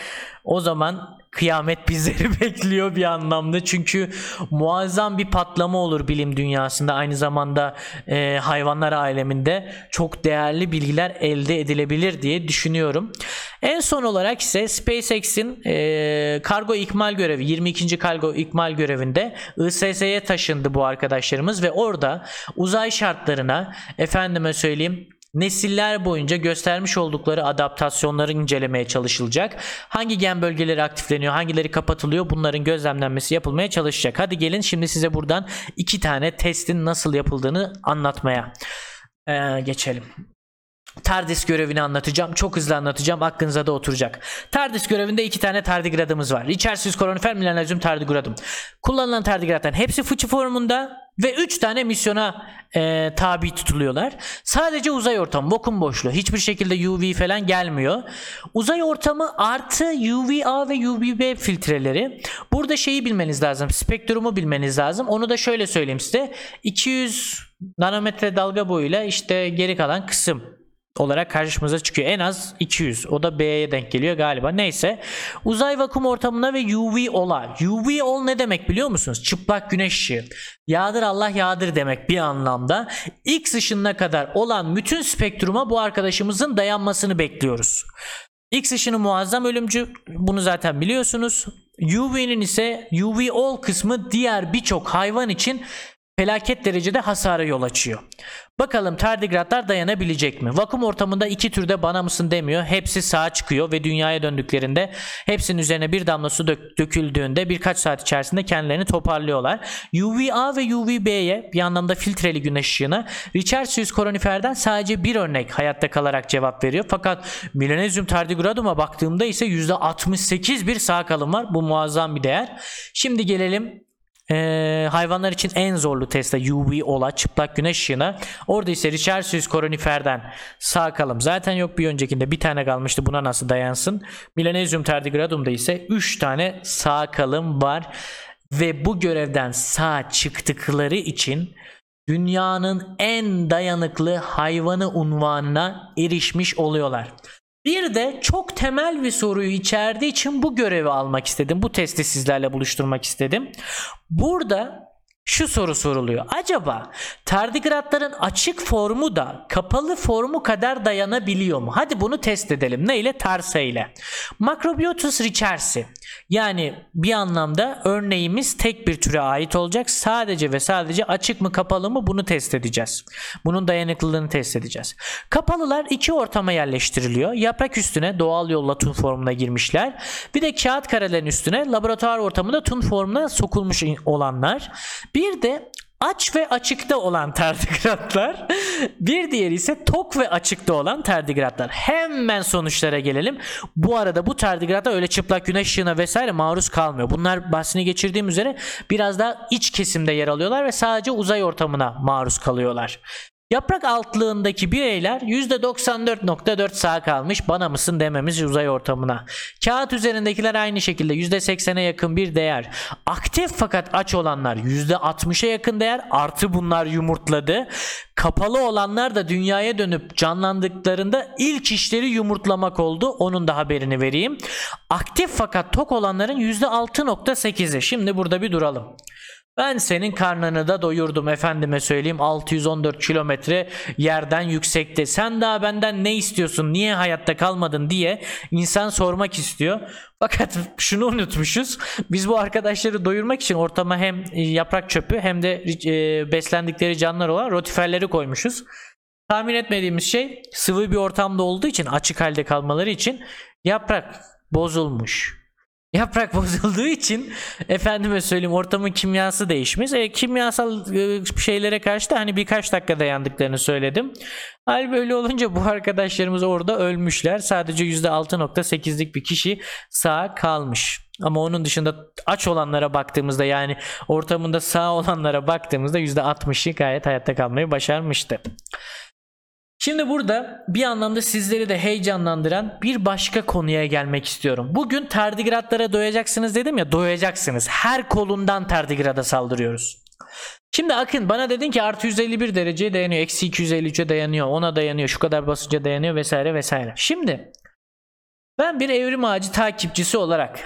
[SPEAKER 1] o zaman kıyamet bizleri bekliyor bir anlamda. Çünkü muazzam bir patlama olur bilim dünyasında. Aynı zamanda e, hayvanlar aleminde çok değerli bilgiler elde edilebilir diye düşünüyorum. En son olarak ise SpaceX'in e, kargo ikmal görevi 22. kargo ikmal görevinde ISS'ye taşındı bu arkadaşlarımız ve orada uzay şartlarına efendime söyleyeyim nesiller boyunca göstermiş oldukları adaptasyonları incelemeye çalışılacak. Hangi gen bölgeleri aktifleniyor, hangileri kapatılıyor bunların gözlemlenmesi yapılmaya çalışacak. Hadi gelin şimdi size buradan iki tane testin nasıl yapıldığını anlatmaya ee, geçelim. TARDIS görevini anlatacağım. Çok hızlı anlatacağım. Aklınıza da oturacak. TARDIS görevinde iki tane tardigradımız var. Richardson Koronifer Milanezum tardigradım. Kullanılan tardigratların hepsi fıçı formunda ve 3 tane misyona e, tabi tutuluyorlar. Sadece uzay ortamı, vakum boşluğu. Hiçbir şekilde UV falan gelmiyor. Uzay ortamı artı UVA ve UVB filtreleri. Burada şeyi bilmeniz lazım. Spektrumu bilmeniz lazım. Onu da şöyle söyleyeyim size. 200 nanometre dalga boyuyla işte geri kalan kısım olarak karşımıza çıkıyor. En az 200. O da B'ye denk geliyor galiba. Neyse. Uzay vakum ortamına ve UV ola. UV ol ne demek biliyor musunuz? Çıplak güneş ışığı. Yağdır Allah yağdır demek bir anlamda. X ışınına kadar olan bütün spektruma bu arkadaşımızın dayanmasını bekliyoruz. X ışını muazzam ölümcü. Bunu zaten biliyorsunuz. UV'nin ise UV all kısmı diğer birçok hayvan için felaket derecede hasara yol açıyor. Bakalım tardigratlar dayanabilecek mi? Vakum ortamında iki türde bana mısın demiyor. Hepsi sağa çıkıyor ve dünyaya döndüklerinde hepsinin üzerine bir damla su dök- döküldüğünde birkaç saat içerisinde kendilerini toparlıyorlar. UVA ve UVB'ye bir anlamda filtreli güneş ışığına Richardsons koroniferden sadece bir örnek hayatta kalarak cevap veriyor. Fakat Milenezyum tardigradum'a baktığımda ise %68 bir sağ kalım var. Bu muazzam bir değer. Şimdi gelelim ee, hayvanlar için en zorlu testte UV ola çıplak güneş ışığına. Orada ise Richardsons koroniferden sağ kalım. Zaten yok bir öncekinde bir tane kalmıştı buna nasıl dayansın. Milenezyum tardigradum'da ise 3 tane sağ kalım var. Ve bu görevden sağ çıktıkları için dünyanın en dayanıklı hayvanı unvanına erişmiş oluyorlar. Bir de çok temel bir soruyu içerdiği için bu görevi almak istedim. Bu testi sizlerle buluşturmak istedim. Burada şu soru soruluyor. Acaba tardigratların açık formu da kapalı formu kadar dayanabiliyor mu? Hadi bunu test edelim. Ne ile? Tarsa ile. Macrobiotus richardsi. Yani bir anlamda örneğimiz tek bir türe ait olacak. Sadece ve sadece açık mı kapalı mı bunu test edeceğiz. Bunun dayanıklılığını test edeceğiz. Kapalılar iki ortama yerleştiriliyor. Yaprak üstüne doğal yolla tun formuna girmişler. Bir de kağıt karelerin üstüne laboratuvar ortamında tun formuna sokulmuş olanlar. Bir de aç ve açıkta olan tardigratlar. Bir diğeri ise tok ve açıkta olan tardigratlar. Hemen sonuçlara gelelim. Bu arada bu tardigratlar öyle çıplak güneş ışığına vesaire maruz kalmıyor. Bunlar bahsini geçirdiğim üzere biraz daha iç kesimde yer alıyorlar ve sadece uzay ortamına maruz kalıyorlar. Yaprak altlığındaki bireyler %94.4 sağ kalmış bana mısın dememiz uzay ortamına. Kağıt üzerindekiler aynı şekilde %80'e yakın bir değer. Aktif fakat aç olanlar %60'a yakın değer artı bunlar yumurtladı. Kapalı olanlar da dünyaya dönüp canlandıklarında ilk işleri yumurtlamak oldu. Onun da haberini vereyim. Aktif fakat tok olanların %6.8'i. Şimdi burada bir duralım. Ben senin karnını da doyurdum efendime söyleyeyim 614 kilometre yerden yüksekte. Sen daha benden ne istiyorsun niye hayatta kalmadın diye insan sormak istiyor. Fakat şunu unutmuşuz. Biz bu arkadaşları doyurmak için ortama hem yaprak çöpü hem de e, beslendikleri canlılar olan rotiferleri koymuşuz. Tahmin etmediğimiz şey sıvı bir ortamda olduğu için açık halde kalmaları için yaprak bozulmuş. Yaprak bozulduğu için efendime söyleyeyim ortamın kimyası değişmiş. E, kimyasal e, şeylere karşı da hani birkaç dakika dayandıklarını söyledim. Hal böyle olunca bu arkadaşlarımız orada ölmüşler. Sadece %6.8'lik bir kişi sağ kalmış. Ama onun dışında aç olanlara baktığımızda yani ortamında sağ olanlara baktığımızda %60'ı gayet hayatta kalmayı başarmıştı. Şimdi burada bir anlamda sizleri de heyecanlandıran bir başka konuya gelmek istiyorum. Bugün tardigratlara doyacaksınız dedim ya doyacaksınız. Her kolundan tardigrada saldırıyoruz. Şimdi Akın bana dedin ki artı 151 dereceye dayanıyor. Eksi 253'e dayanıyor. Ona dayanıyor. Şu kadar basınca dayanıyor vesaire vesaire. Şimdi ben bir evrim ağacı takipçisi olarak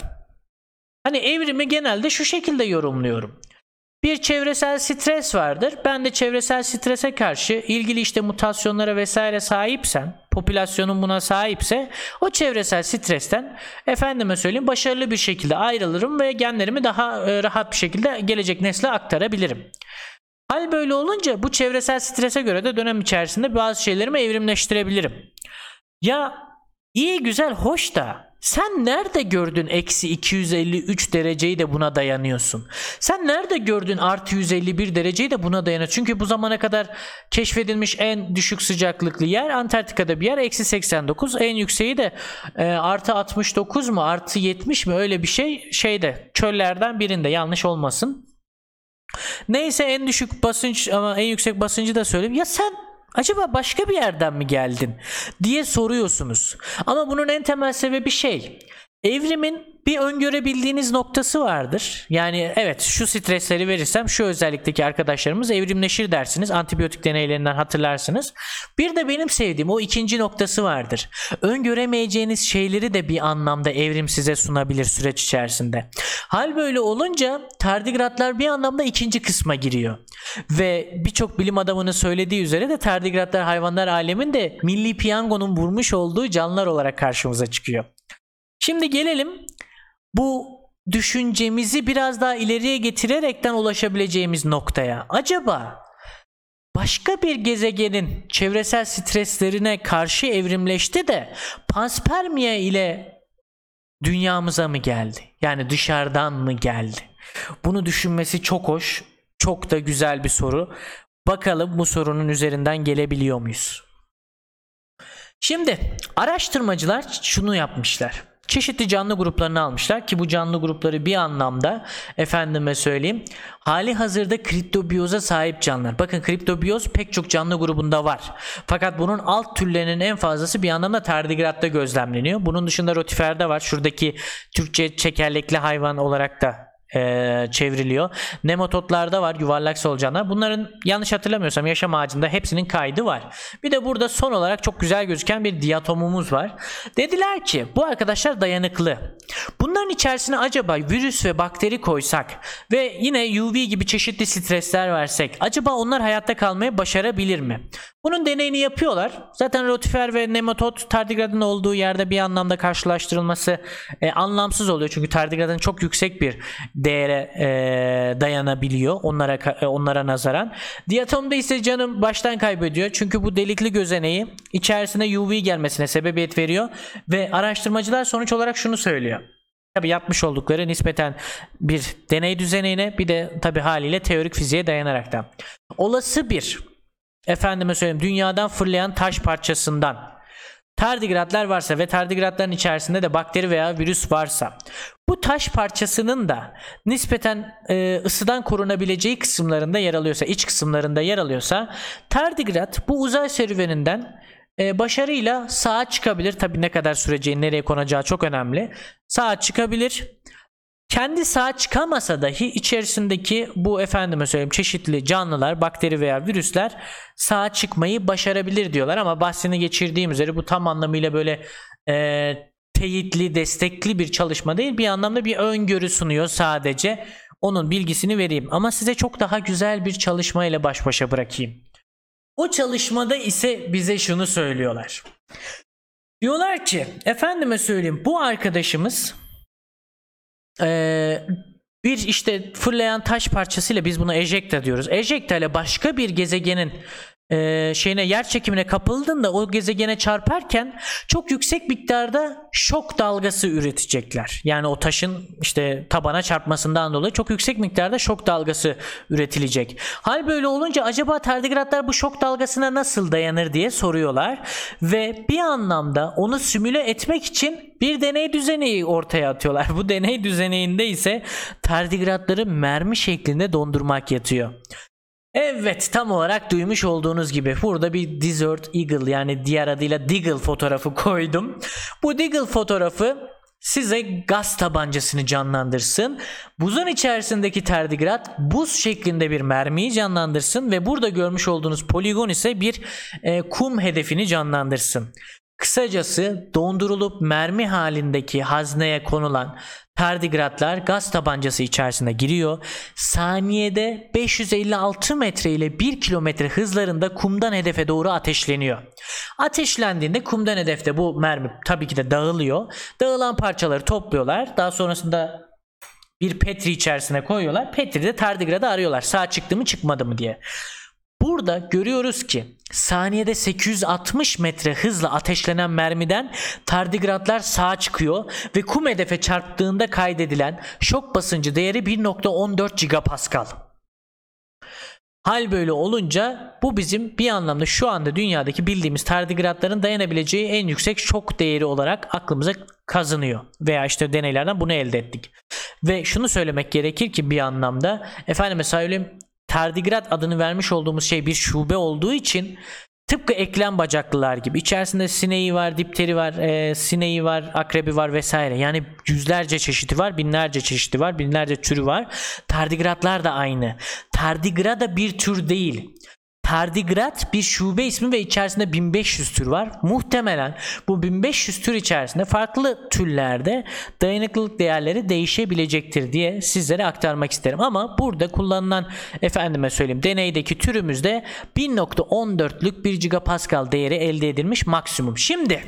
[SPEAKER 1] Hani evrimi genelde şu şekilde yorumluyorum. Bir çevresel stres vardır. Ben de çevresel strese karşı ilgili işte mutasyonlara vesaire sahipsen, popülasyonun buna sahipse o çevresel stresten efendime söyleyeyim başarılı bir şekilde ayrılırım ve genlerimi daha e, rahat bir şekilde gelecek nesle aktarabilirim. Hal böyle olunca bu çevresel strese göre de dönem içerisinde bazı şeylerimi evrimleştirebilirim. Ya iyi güzel hoş da sen nerede gördün eksi 253 dereceyi de buna dayanıyorsun? Sen nerede gördün artı 151 dereceyi de buna dayanıyorsun? Çünkü bu zamana kadar keşfedilmiş en düşük sıcaklıklı yer Antarktika'da bir yer eksi 89. En yükseği de e, artı 69 mu artı 70 mi öyle bir şey şeyde çöllerden birinde yanlış olmasın. Neyse en düşük basınç ama en yüksek basıncı da söyleyeyim. Ya sen acaba başka bir yerden mi geldin diye soruyorsunuz. Ama bunun en temel sebebi şey. Evrimin bir öngörebildiğiniz noktası vardır. Yani evet şu stresleri verirsem şu özellikteki arkadaşlarımız evrimleşir dersiniz. Antibiyotik deneylerinden hatırlarsınız. Bir de benim sevdiğim o ikinci noktası vardır. Öngöremeyeceğiniz şeyleri de bir anlamda evrim size sunabilir süreç içerisinde. Hal böyle olunca tardigratlar bir anlamda ikinci kısma giriyor. Ve birçok bilim adamının söylediği üzere de tardigratlar hayvanlar aleminde milli piyangonun vurmuş olduğu canlılar olarak karşımıza çıkıyor. Şimdi gelelim bu düşüncemizi biraz daha ileriye getirerekten ulaşabileceğimiz noktaya. Acaba başka bir gezegenin çevresel streslerine karşı evrimleşti de panspermia ile dünyamıza mı geldi? Yani dışarıdan mı geldi? Bunu düşünmesi çok hoş, çok da güzel bir soru. Bakalım bu sorunun üzerinden gelebiliyor muyuz? Şimdi araştırmacılar şunu yapmışlar çeşitli canlı gruplarını almışlar ki bu canlı grupları bir anlamda efendime söyleyeyim hali hazırda kriptobiyoza sahip canlılar. Bakın kriptobiyoz pek çok canlı grubunda var. Fakat bunun alt türlerinin en fazlası bir anlamda tardigratta gözlemleniyor. Bunun dışında rotiferde var. Şuradaki Türkçe çekerlekli hayvan olarak da e, çevriliyor. Nematotlarda var yuvarlak solucanlar. Bunların yanlış hatırlamıyorsam yaşam ağacında hepsinin kaydı var. Bir de burada son olarak çok güzel gözüken bir diatomumuz var. Dediler ki bu arkadaşlar dayanıklı. Bunların içerisine acaba virüs ve bakteri koysak ve yine UV gibi çeşitli stresler versek acaba onlar hayatta kalmayı başarabilir mi? Bunun deneyini yapıyorlar. Zaten rotifer ve nematot tardigradın olduğu yerde bir anlamda karşılaştırılması e, anlamsız oluyor. Çünkü tardigradın çok yüksek bir değere e, dayanabiliyor onlara e, onlara nazaran. Diatomda ise canım baştan kaybediyor. Çünkü bu delikli gözeneği içerisine UV gelmesine sebebiyet veriyor ve araştırmacılar sonuç olarak şunu söylüyor. Tabi yapmış oldukları nispeten bir deney düzenine bir de tabi haliyle teorik fiziğe dayanarak da. Olası bir efendime söyleyeyim dünyadan fırlayan taş parçasından tardigratlar varsa ve tardigratların içerisinde de bakteri veya virüs varsa bu taş parçasının da nispeten e, ısıdan korunabileceği kısımlarında yer alıyorsa, iç kısımlarında yer alıyorsa tardigrat bu uzay serüveninden e, başarıyla sağa çıkabilir. Tabi ne kadar süreceği, nereye konacağı çok önemli. Sağa çıkabilir. Kendi sağa çıkamasa dahi içerisindeki bu efendime söyleyeyim çeşitli canlılar, bakteri veya virüsler sağa çıkmayı başarabilir diyorlar ama bahsini geçirdiğim üzere bu tam anlamıyla böyle e, teyitli, destekli bir çalışma değil. Bir anlamda bir öngörü sunuyor sadece. Onun bilgisini vereyim ama size çok daha güzel bir çalışma ile baş başa bırakayım. O çalışmada ise bize şunu söylüyorlar. Diyorlar ki efendime söyleyeyim bu arkadaşımız ee, bir işte fırlayan taş parçasıyla biz buna ejecta diyoruz. Ejecta ile başka bir gezegenin e, şeyine yer çekimine kapıldığında o gezegene çarparken çok yüksek miktarda şok dalgası üretecekler. Yani o taşın işte tabana çarpmasından dolayı çok yüksek miktarda şok dalgası üretilecek. Hal böyle olunca acaba tardigratlar bu şok dalgasına nasıl dayanır diye soruyorlar ve bir anlamda onu simüle etmek için bir deney düzeneği ortaya atıyorlar. Bu deney düzeneğinde ise tardigratları mermi şeklinde dondurmak yatıyor. Evet tam olarak duymuş olduğunuz gibi burada bir Desert Eagle yani diğer adıyla Deagle fotoğrafı koydum. Bu Deagle fotoğrafı size gaz tabancasını canlandırsın. Buzun içerisindeki terdigrat buz şeklinde bir mermiyi canlandırsın ve burada görmüş olduğunuz poligon ise bir e, kum hedefini canlandırsın. Kısacası dondurulup mermi halindeki hazneye konulan tardigratlar gaz tabancası içerisine giriyor. Saniyede 556 metre ile 1 kilometre hızlarında kumdan hedefe doğru ateşleniyor. Ateşlendiğinde kumdan hedefte bu mermi tabii ki de dağılıyor. Dağılan parçaları topluyorlar. Daha sonrasında bir petri içerisine koyuyorlar. Petri'de tardigradı arıyorlar. Sağ çıktı mı çıkmadı mı diye. Burada görüyoruz ki saniyede 860 metre hızla ateşlenen mermiden tardigratlar sağa çıkıyor ve kum hedefe çarptığında kaydedilen şok basıncı değeri 1.14 gigapascal. Hal böyle olunca bu bizim bir anlamda şu anda dünyadaki bildiğimiz tardigratların dayanabileceği en yüksek şok değeri olarak aklımıza kazınıyor. Veya işte deneylerden bunu elde ettik. Ve şunu söylemek gerekir ki bir anlamda efendime söyleyeyim tardigrat adını vermiş olduğumuz şey bir şube olduğu için tıpkı eklem bacaklılar gibi içerisinde sineği var, dipteri var, e, sineği var, akrebi var vesaire. Yani yüzlerce çeşidi var, binlerce çeşidi var, binlerce türü var. Tardigratlar da aynı. Tardigrada bir tür değil. Tardigrat bir şube ismi ve içerisinde 1500 tür var. Muhtemelen bu 1500 tür içerisinde farklı türlerde dayanıklılık değerleri değişebilecektir diye sizlere aktarmak isterim. Ama burada kullanılan efendime söyleyeyim deneydeki türümüzde 1.14'lük 1 gigapascal değeri elde edilmiş maksimum. Şimdi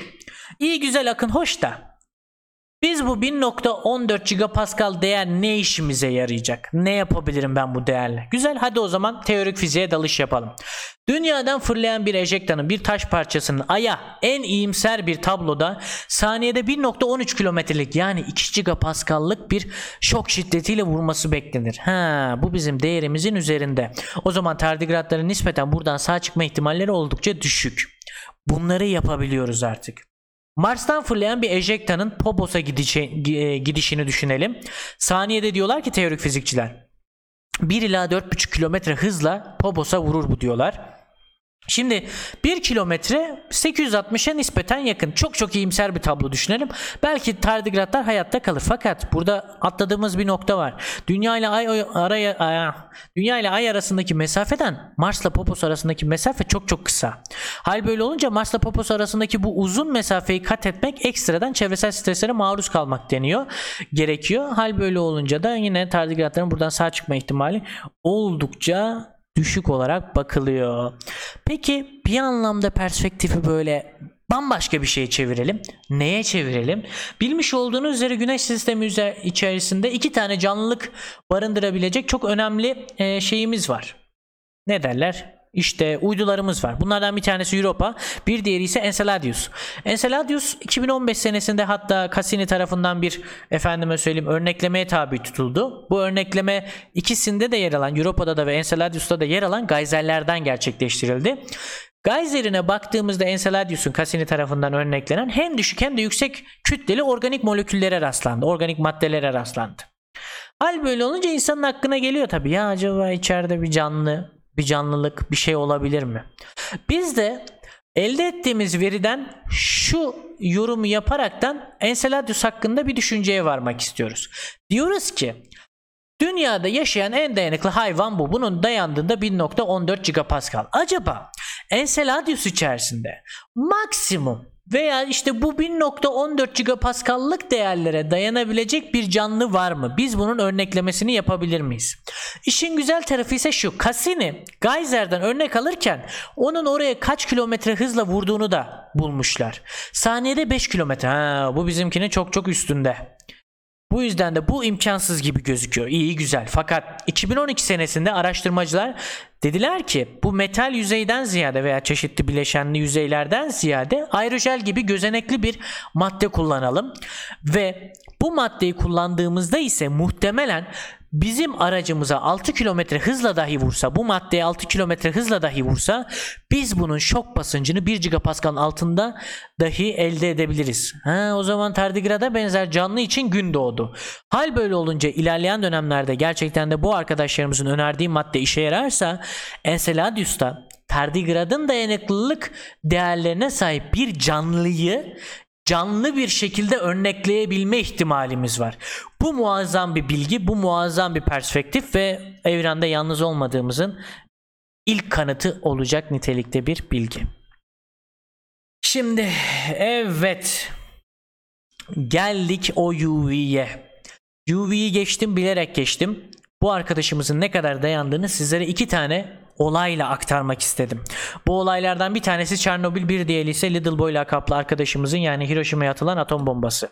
[SPEAKER 1] iyi güzel akın hoş da biz bu 1.14 gigapascal değer ne işimize yarayacak? Ne yapabilirim ben bu değerle? Güzel hadi o zaman teorik fiziğe dalış yapalım. Dünyadan fırlayan bir ejektanın bir taş parçasının aya en iyimser bir tabloda saniyede 1.13 kilometrelik yani 2 gigapascallık bir şok şiddetiyle vurması beklenir. Ha, bu bizim değerimizin üzerinde. O zaman tardigratların nispeten buradan sağ çıkma ihtimalleri oldukça düşük. Bunları yapabiliyoruz artık. Mars'tan fırlayan bir ejektanın Phobos'a e, gidişini düşünelim. Saniyede diyorlar ki teorik fizikçiler 1 ila 4,5 kilometre hızla Phobos'a vurur bu diyorlar. Şimdi 1 kilometre 860'a nispeten yakın. Çok çok iyimser bir tablo düşünelim. Belki tardigratlar hayatta kalır. Fakat burada atladığımız bir nokta var. Dünya ile ay araya Dünya ile ay arasındaki mesafeden Mars'la Popos arasındaki mesafe çok çok kısa. Hal böyle olunca Mars'la Popos arasındaki bu uzun mesafeyi kat etmek ekstradan çevresel streslere maruz kalmak deniyor. Gerekiyor. Hal böyle olunca da yine tardigratların buradan sağ çıkma ihtimali oldukça düşük olarak bakılıyor. Peki bir anlamda perspektifi böyle bambaşka bir şeye çevirelim. Neye çevirelim? Bilmiş olduğunuz üzere Güneş sistemi içerisinde iki tane canlılık barındırabilecek çok önemli şeyimiz var. Ne derler? İşte uydularımız var. Bunlardan bir tanesi Europa, bir diğeri ise Enceladus. Enceladus 2015 senesinde hatta Cassini tarafından bir efendime söyleyeyim örneklemeye tabi tutuldu. Bu örnekleme ikisinde de yer alan Europa'da da ve Enceladus'ta da yer alan gayzerlerden gerçekleştirildi. Gayzerine baktığımızda Enceladus'un Cassini tarafından örneklenen hem düşük hem de yüksek kütleli organik moleküllere rastlandı. Organik maddelere rastlandı. Hal böyle olunca insanın hakkına geliyor tabii. Ya acaba içeride bir canlı bir canlılık bir şey olabilir mi? Biz de elde ettiğimiz veriden şu yorumu yaparaktan Enceladus hakkında bir düşünceye varmak istiyoruz. Diyoruz ki dünyada yaşayan en dayanıklı hayvan bu. Bunun dayandığında 1.14 gigapascal. Acaba Enceladus içerisinde maksimum veya işte bu 1.14 gigapascal'lık değerlere dayanabilecek bir canlı var mı? Biz bunun örneklemesini yapabilir miyiz? İşin güzel tarafı ise şu. Cassini Geyser'den örnek alırken onun oraya kaç kilometre hızla vurduğunu da bulmuşlar. Saniyede 5 kilometre. Ha, bu bizimkinin çok çok üstünde. Bu yüzden de bu imkansız gibi gözüküyor. İyi güzel. Fakat 2012 senesinde araştırmacılar dediler ki bu metal yüzeyden ziyade veya çeşitli bileşenli yüzeylerden ziyade aerojel gibi gözenekli bir madde kullanalım ve bu maddeyi kullandığımızda ise muhtemelen bizim aracımıza 6 kilometre hızla dahi vursa bu maddeye 6 kilometre hızla dahi vursa biz bunun şok basıncını 1 gigapascal'ın altında dahi elde edebiliriz. Ha, o zaman tardigrada benzer canlı için gün doğdu. Hal böyle olunca ilerleyen dönemlerde gerçekten de bu arkadaşlarımızın önerdiği madde işe yararsa Enceladus'ta tardigradın dayanıklılık değerlerine sahip bir canlıyı canlı bir şekilde örnekleyebilme ihtimalimiz var. Bu muazzam bir bilgi, bu muazzam bir perspektif ve evrende yalnız olmadığımızın ilk kanıtı olacak nitelikte bir bilgi. Şimdi evet geldik o UV'ye. UV'yi geçtim bilerek geçtim. Bu arkadaşımızın ne kadar dayandığını sizlere iki tane olayla aktarmak istedim. Bu olaylardan bir tanesi Çernobil bir diğeri ise Little Boy lakaplı arkadaşımızın yani Hiroşima'ya atılan atom bombası.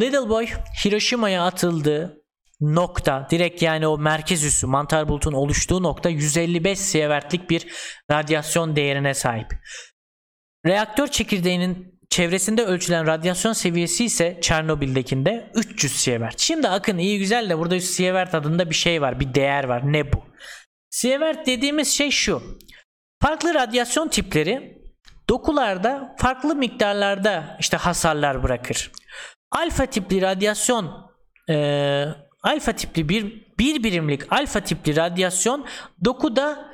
[SPEAKER 1] Little Boy Hiroşima'ya atıldığı nokta direkt yani o merkez üssü mantar bulutun oluştuğu nokta 155 sievertlik bir radyasyon değerine sahip. Reaktör çekirdeğinin çevresinde ölçülen radyasyon seviyesi ise Çernobil'dekinde 300 sievert. Şimdi akın iyi güzel de burada sievert adında bir şey var, bir değer var. Ne bu? Sievert dediğimiz şey şu. Farklı radyasyon tipleri dokularda farklı miktarlarda işte hasarlar bırakır. Alfa tipli radyasyon e, alfa tipli bir bir birimlik alfa tipli radyasyon dokuda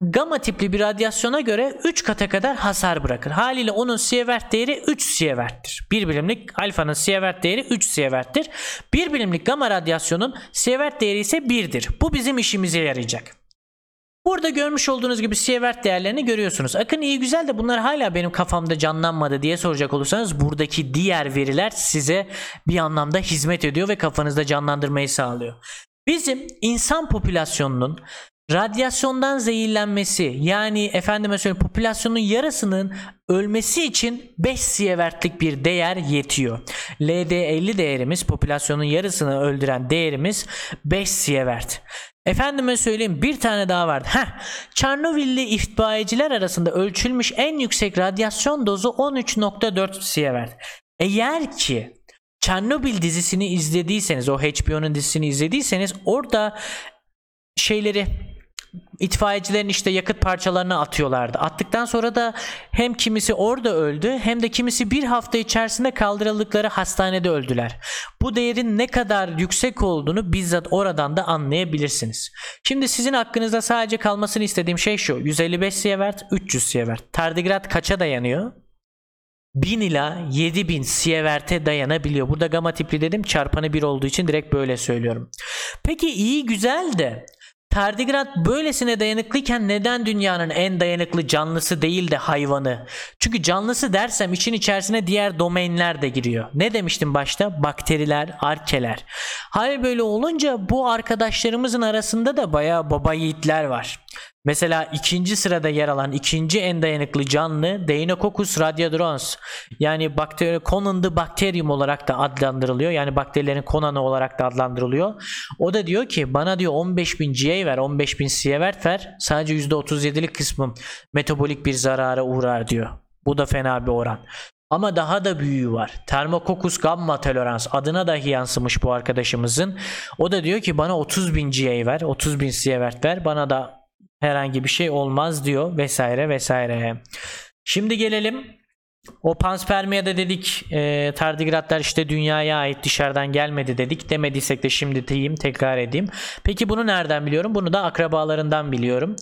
[SPEAKER 1] gamma tipli bir radyasyona göre 3 kata kadar hasar bırakır. Haliyle onun sievert değeri 3 sieverttir. 1 birimlik alfanın sievert değeri 3 sieverttir. 1 birimlik gamma radyasyonun sievert değeri ise 1'dir. Bu bizim işimize yarayacak. Burada görmüş olduğunuz gibi sievert değerlerini görüyorsunuz. Akın iyi güzel de bunlar hala benim kafamda canlanmadı diye soracak olursanız buradaki diğer veriler size bir anlamda hizmet ediyor ve kafanızda canlandırmayı sağlıyor. Bizim insan popülasyonunun radyasyondan zehirlenmesi yani efendime söyleyeyim popülasyonun yarısının ölmesi için 5 sievertlik bir değer yetiyor. LD50 değerimiz popülasyonun yarısını öldüren değerimiz 5 sievert. Efendime söyleyeyim bir tane daha vardı. Heh, Çernobilli itfaiyeciler arasında ölçülmüş en yüksek radyasyon dozu 13.4 sievert. Eğer ki Çernobil dizisini izlediyseniz o HBO'nun dizisini izlediyseniz orada şeyleri itfaiyecilerin işte yakıt parçalarını atıyorlardı. Attıktan sonra da hem kimisi orada öldü hem de kimisi bir hafta içerisinde kaldırıldıkları hastanede öldüler. Bu değerin ne kadar yüksek olduğunu bizzat oradan da anlayabilirsiniz. Şimdi sizin hakkınızda sadece kalmasını istediğim şey şu. 155 sievert, 300 sievert. Tardigrat kaça dayanıyor? 1000 ila 7000 sievert'e dayanabiliyor. Burada gamma tipli dedim çarpanı 1 olduğu için direkt böyle söylüyorum. Peki iyi güzel de Tardigrat böylesine dayanıklıyken neden dünyanın en dayanıklı canlısı değil de hayvanı? Çünkü canlısı dersem için içerisine diğer domainler de giriyor. Ne demiştim başta? Bakteriler, arkeler. Hal böyle olunca bu arkadaşlarımızın arasında da bayağı baba yiğitler var. Mesela ikinci sırada yer alan ikinci en dayanıklı canlı Deinococcus radiodrons. Yani bakteri Conan the Bacterium olarak da adlandırılıyor. Yani bakterilerin Conan'ı olarak da adlandırılıyor. O da diyor ki bana diyor 15.000 GA ver 15.000 sievert ver sadece %37'lik kısmım metabolik bir zarara uğrar diyor. Bu da fena bir oran. Ama daha da büyüğü var. Thermococcus gamma tolerans adına dahi yansımış bu arkadaşımızın. O da diyor ki bana 30.000 GA ver 30.000 sievert ver bana da herhangi bir şey olmaz diyor vesaire vesaire. Şimdi gelelim o panspermiyada dedik e, tardigratlar işte dünyaya ait dışarıdan gelmedi dedik. Demediysek de şimdi diyeyim tekrar edeyim. Peki bunu nereden biliyorum? Bunu da akrabalarından biliyorum.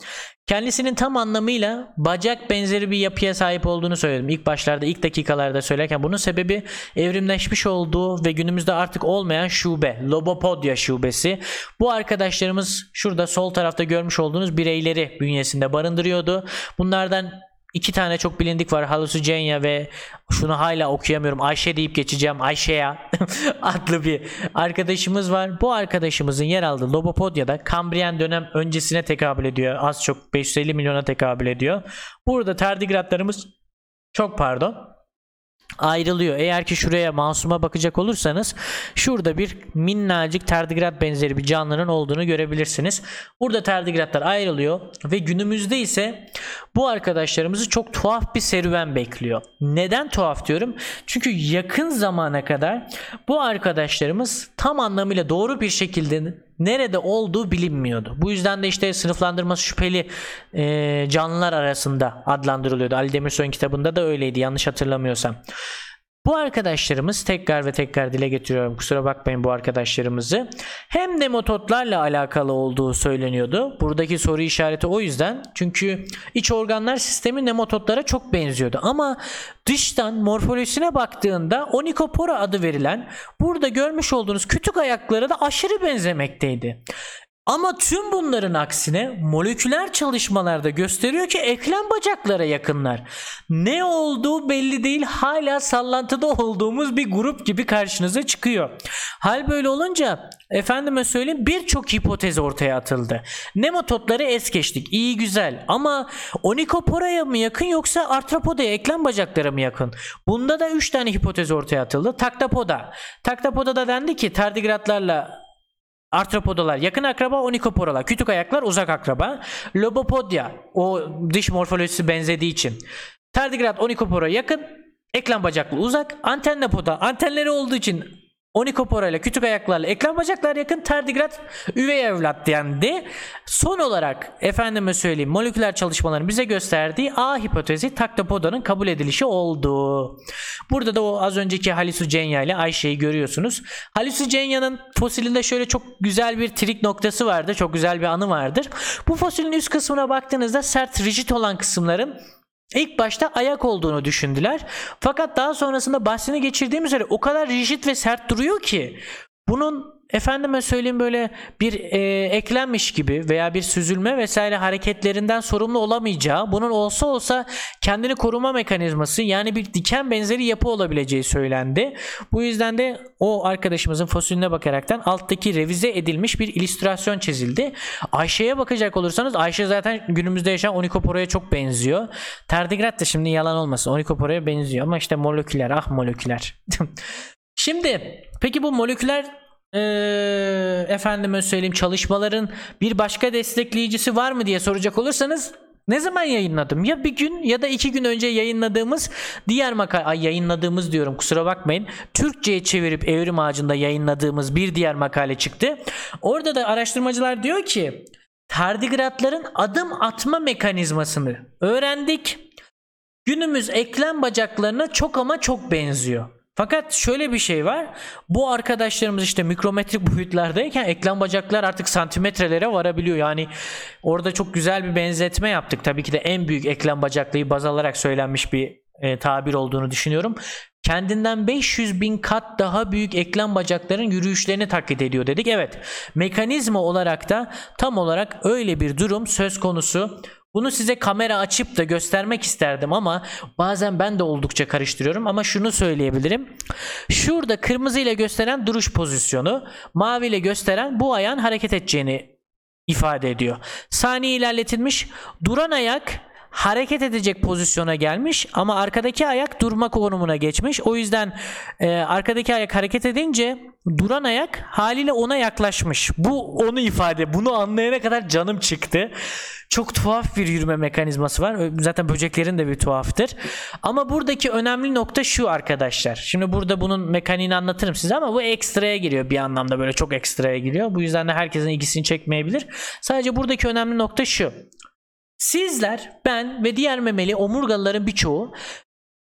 [SPEAKER 1] Kendisinin tam anlamıyla bacak benzeri bir yapıya sahip olduğunu söyledim. İlk başlarda ilk dakikalarda söylerken bunun sebebi evrimleşmiş olduğu ve günümüzde artık olmayan şube. Lobopodya şubesi. Bu arkadaşlarımız şurada sol tarafta görmüş olduğunuz bireyleri bünyesinde barındırıyordu. Bunlardan İki tane çok bilindik var. Hallucigenia ve şunu hala okuyamıyorum. Ayşe deyip geçeceğim. Ayşeya adlı bir arkadaşımız var. Bu arkadaşımızın yer aldığı Lobopodya'da Kambriyen dönem öncesine tekabül ediyor. Az çok 550 milyona tekabül ediyor. Burada tardigratlarımız çok pardon ayrılıyor. Eğer ki şuraya masuma bakacak olursanız şurada bir minnacık tardigrat benzeri bir canlının olduğunu görebilirsiniz. Burada tardigratlar ayrılıyor ve günümüzde ise bu arkadaşlarımızı çok tuhaf bir serüven bekliyor. Neden tuhaf diyorum? Çünkü yakın zamana kadar bu arkadaşlarımız tam anlamıyla doğru bir şekilde nerede olduğu bilinmiyordu. Bu yüzden de işte sınıflandırması şüpheli e, canlılar arasında adlandırılıyordu. Ali Demirsoy'un kitabında da öyleydi yanlış hatırlamıyorsam. Bu arkadaşlarımız tekrar ve tekrar dile getiriyorum kusura bakmayın bu arkadaşlarımızı hem nematotlarla alakalı olduğu söyleniyordu. Buradaki soru işareti o yüzden çünkü iç organlar sistemi nematotlara çok benziyordu ama dıştan morfolojisine baktığında Onychopora adı verilen burada görmüş olduğunuz kütük ayakları da aşırı benzemekteydi. Ama tüm bunların aksine moleküler çalışmalarda gösteriyor ki eklem bacaklara yakınlar. Ne olduğu belli değil hala sallantıda olduğumuz bir grup gibi karşınıza çıkıyor. Hal böyle olunca efendime söyleyeyim birçok hipotez ortaya atıldı. Nematodları es geçtik iyi güzel ama Onychopora'ya mı yakın yoksa Arthropoda'ya eklem bacaklara mı yakın? Bunda da 3 tane hipotez ortaya atıldı. Taktapoda. Taktapoda'da dendi ki tardigratlarla Artropodalar yakın akraba, onikoporalar küçük ayaklar uzak akraba. Lobopodya o dış morfolojisi benzediği için. Tardigrat onikopora yakın, eklem bacaklı uzak. Antennapoda antenleri olduğu için Onikopora ile küçük ayaklarla eklem bacaklar yakın tardigrat üvey evlat dendi. Son olarak efendime söyleyeyim moleküler çalışmaların bize gösterdiği A hipotezi taktopoda'nın kabul edilişi oldu. Burada da o az önceki Halisucenya ile Ayşe'yi görüyorsunuz. Halisucenya'nın fosilinde şöyle çok güzel bir trik noktası vardır. Çok güzel bir anı vardır. Bu fosilin üst kısmına baktığınızda sert rigid olan kısımların İlk başta ayak olduğunu düşündüler. Fakat daha sonrasında bahsini geçirdiğimiz üzere o kadar rigid ve sert duruyor ki bunun efendime söyleyeyim böyle bir e, eklenmiş gibi veya bir süzülme vesaire hareketlerinden sorumlu olamayacağı, bunun olsa olsa kendini koruma mekanizması yani bir diken benzeri yapı olabileceği söylendi. Bu yüzden de o arkadaşımızın fosiline bakaraktan alttaki revize edilmiş bir illüstrasyon çizildi. Ayşe'ye bakacak olursanız Ayşe zaten günümüzde yaşayan Onikopora'ya çok benziyor. Tardigrat da şimdi yalan olmasın Onikopora'ya benziyor ama işte moleküler ah moleküler. Şimdi peki bu moleküler ee, efendime söyleyeyim çalışmaların bir başka destekleyicisi var mı diye soracak olursanız ne zaman yayınladım? Ya bir gün ya da iki gün önce yayınladığımız diğer makale, ay yayınladığımız diyorum kusura bakmayın. Türkçe'ye çevirip evrim ağacında yayınladığımız bir diğer makale çıktı. Orada da araştırmacılar diyor ki tardigratların adım atma mekanizmasını öğrendik. Günümüz eklem bacaklarına çok ama çok benziyor. Fakat şöyle bir şey var. Bu arkadaşlarımız işte mikrometrik boyutlardayken eklem bacaklar artık santimetrelere varabiliyor. Yani orada çok güzel bir benzetme yaptık. Tabii ki de en büyük eklem bacaklıyı baz alarak söylenmiş bir e, tabir olduğunu düşünüyorum. Kendinden 500 bin kat daha büyük eklem bacakların yürüyüşlerini taklit ediyor dedik. Evet mekanizma olarak da tam olarak öyle bir durum söz konusu. Bunu size kamera açıp da göstermek isterdim ama bazen ben de oldukça karıştırıyorum ama şunu söyleyebilirim. Şurada kırmızı ile gösteren duruş pozisyonu, mavi ile gösteren bu ayağın hareket edeceğini ifade ediyor. Saniye ilerletilmiş. Duran ayak hareket edecek pozisyona gelmiş ama arkadaki ayak durma konumuna geçmiş. O yüzden e, arkadaki ayak hareket edince duran ayak haliyle ona yaklaşmış. Bu onu ifade. Bunu anlayana kadar canım çıktı. Çok tuhaf bir yürüme mekanizması var. Zaten böceklerin de bir tuhaftır. Ama buradaki önemli nokta şu arkadaşlar. Şimdi burada bunun mekaniğini anlatırım size ama bu ekstraya giriyor bir anlamda böyle çok ekstraya giriyor. Bu yüzden de herkesin ilgisini çekmeyebilir. Sadece buradaki önemli nokta şu. Sizler, ben ve diğer memeli omurgalıların birçoğu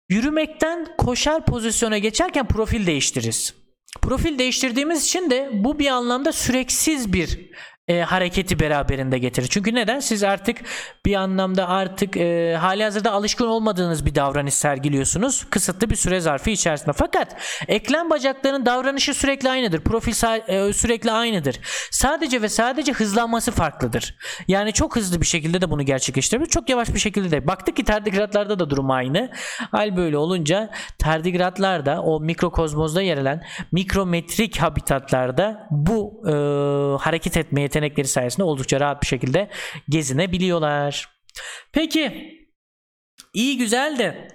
[SPEAKER 1] yürümekten koşar pozisyona geçerken profil değiştiririz. Profil değiştirdiğimiz için de bu bir anlamda süreksiz bir e, hareketi beraberinde getirir. Çünkü neden? Siz artık bir anlamda artık e, hali hazırda alışkın olmadığınız bir davranış sergiliyorsunuz. Kısıtlı bir süre zarfı içerisinde. Fakat eklem bacaklarının davranışı sürekli aynıdır. Profil e, sürekli aynıdır. Sadece ve sadece hızlanması farklıdır. Yani çok hızlı bir şekilde de bunu gerçekleştirebilir. Çok yavaş bir şekilde de. Baktık ki tardigratlarda da durum aynı. Hal böyle olunca tardigratlarda o mikrokozmozda yer alan mikrometrik habitatlarda bu e, hareket etmeye yetenekleri sayesinde oldukça rahat bir şekilde gezinebiliyorlar. Peki iyi güzel de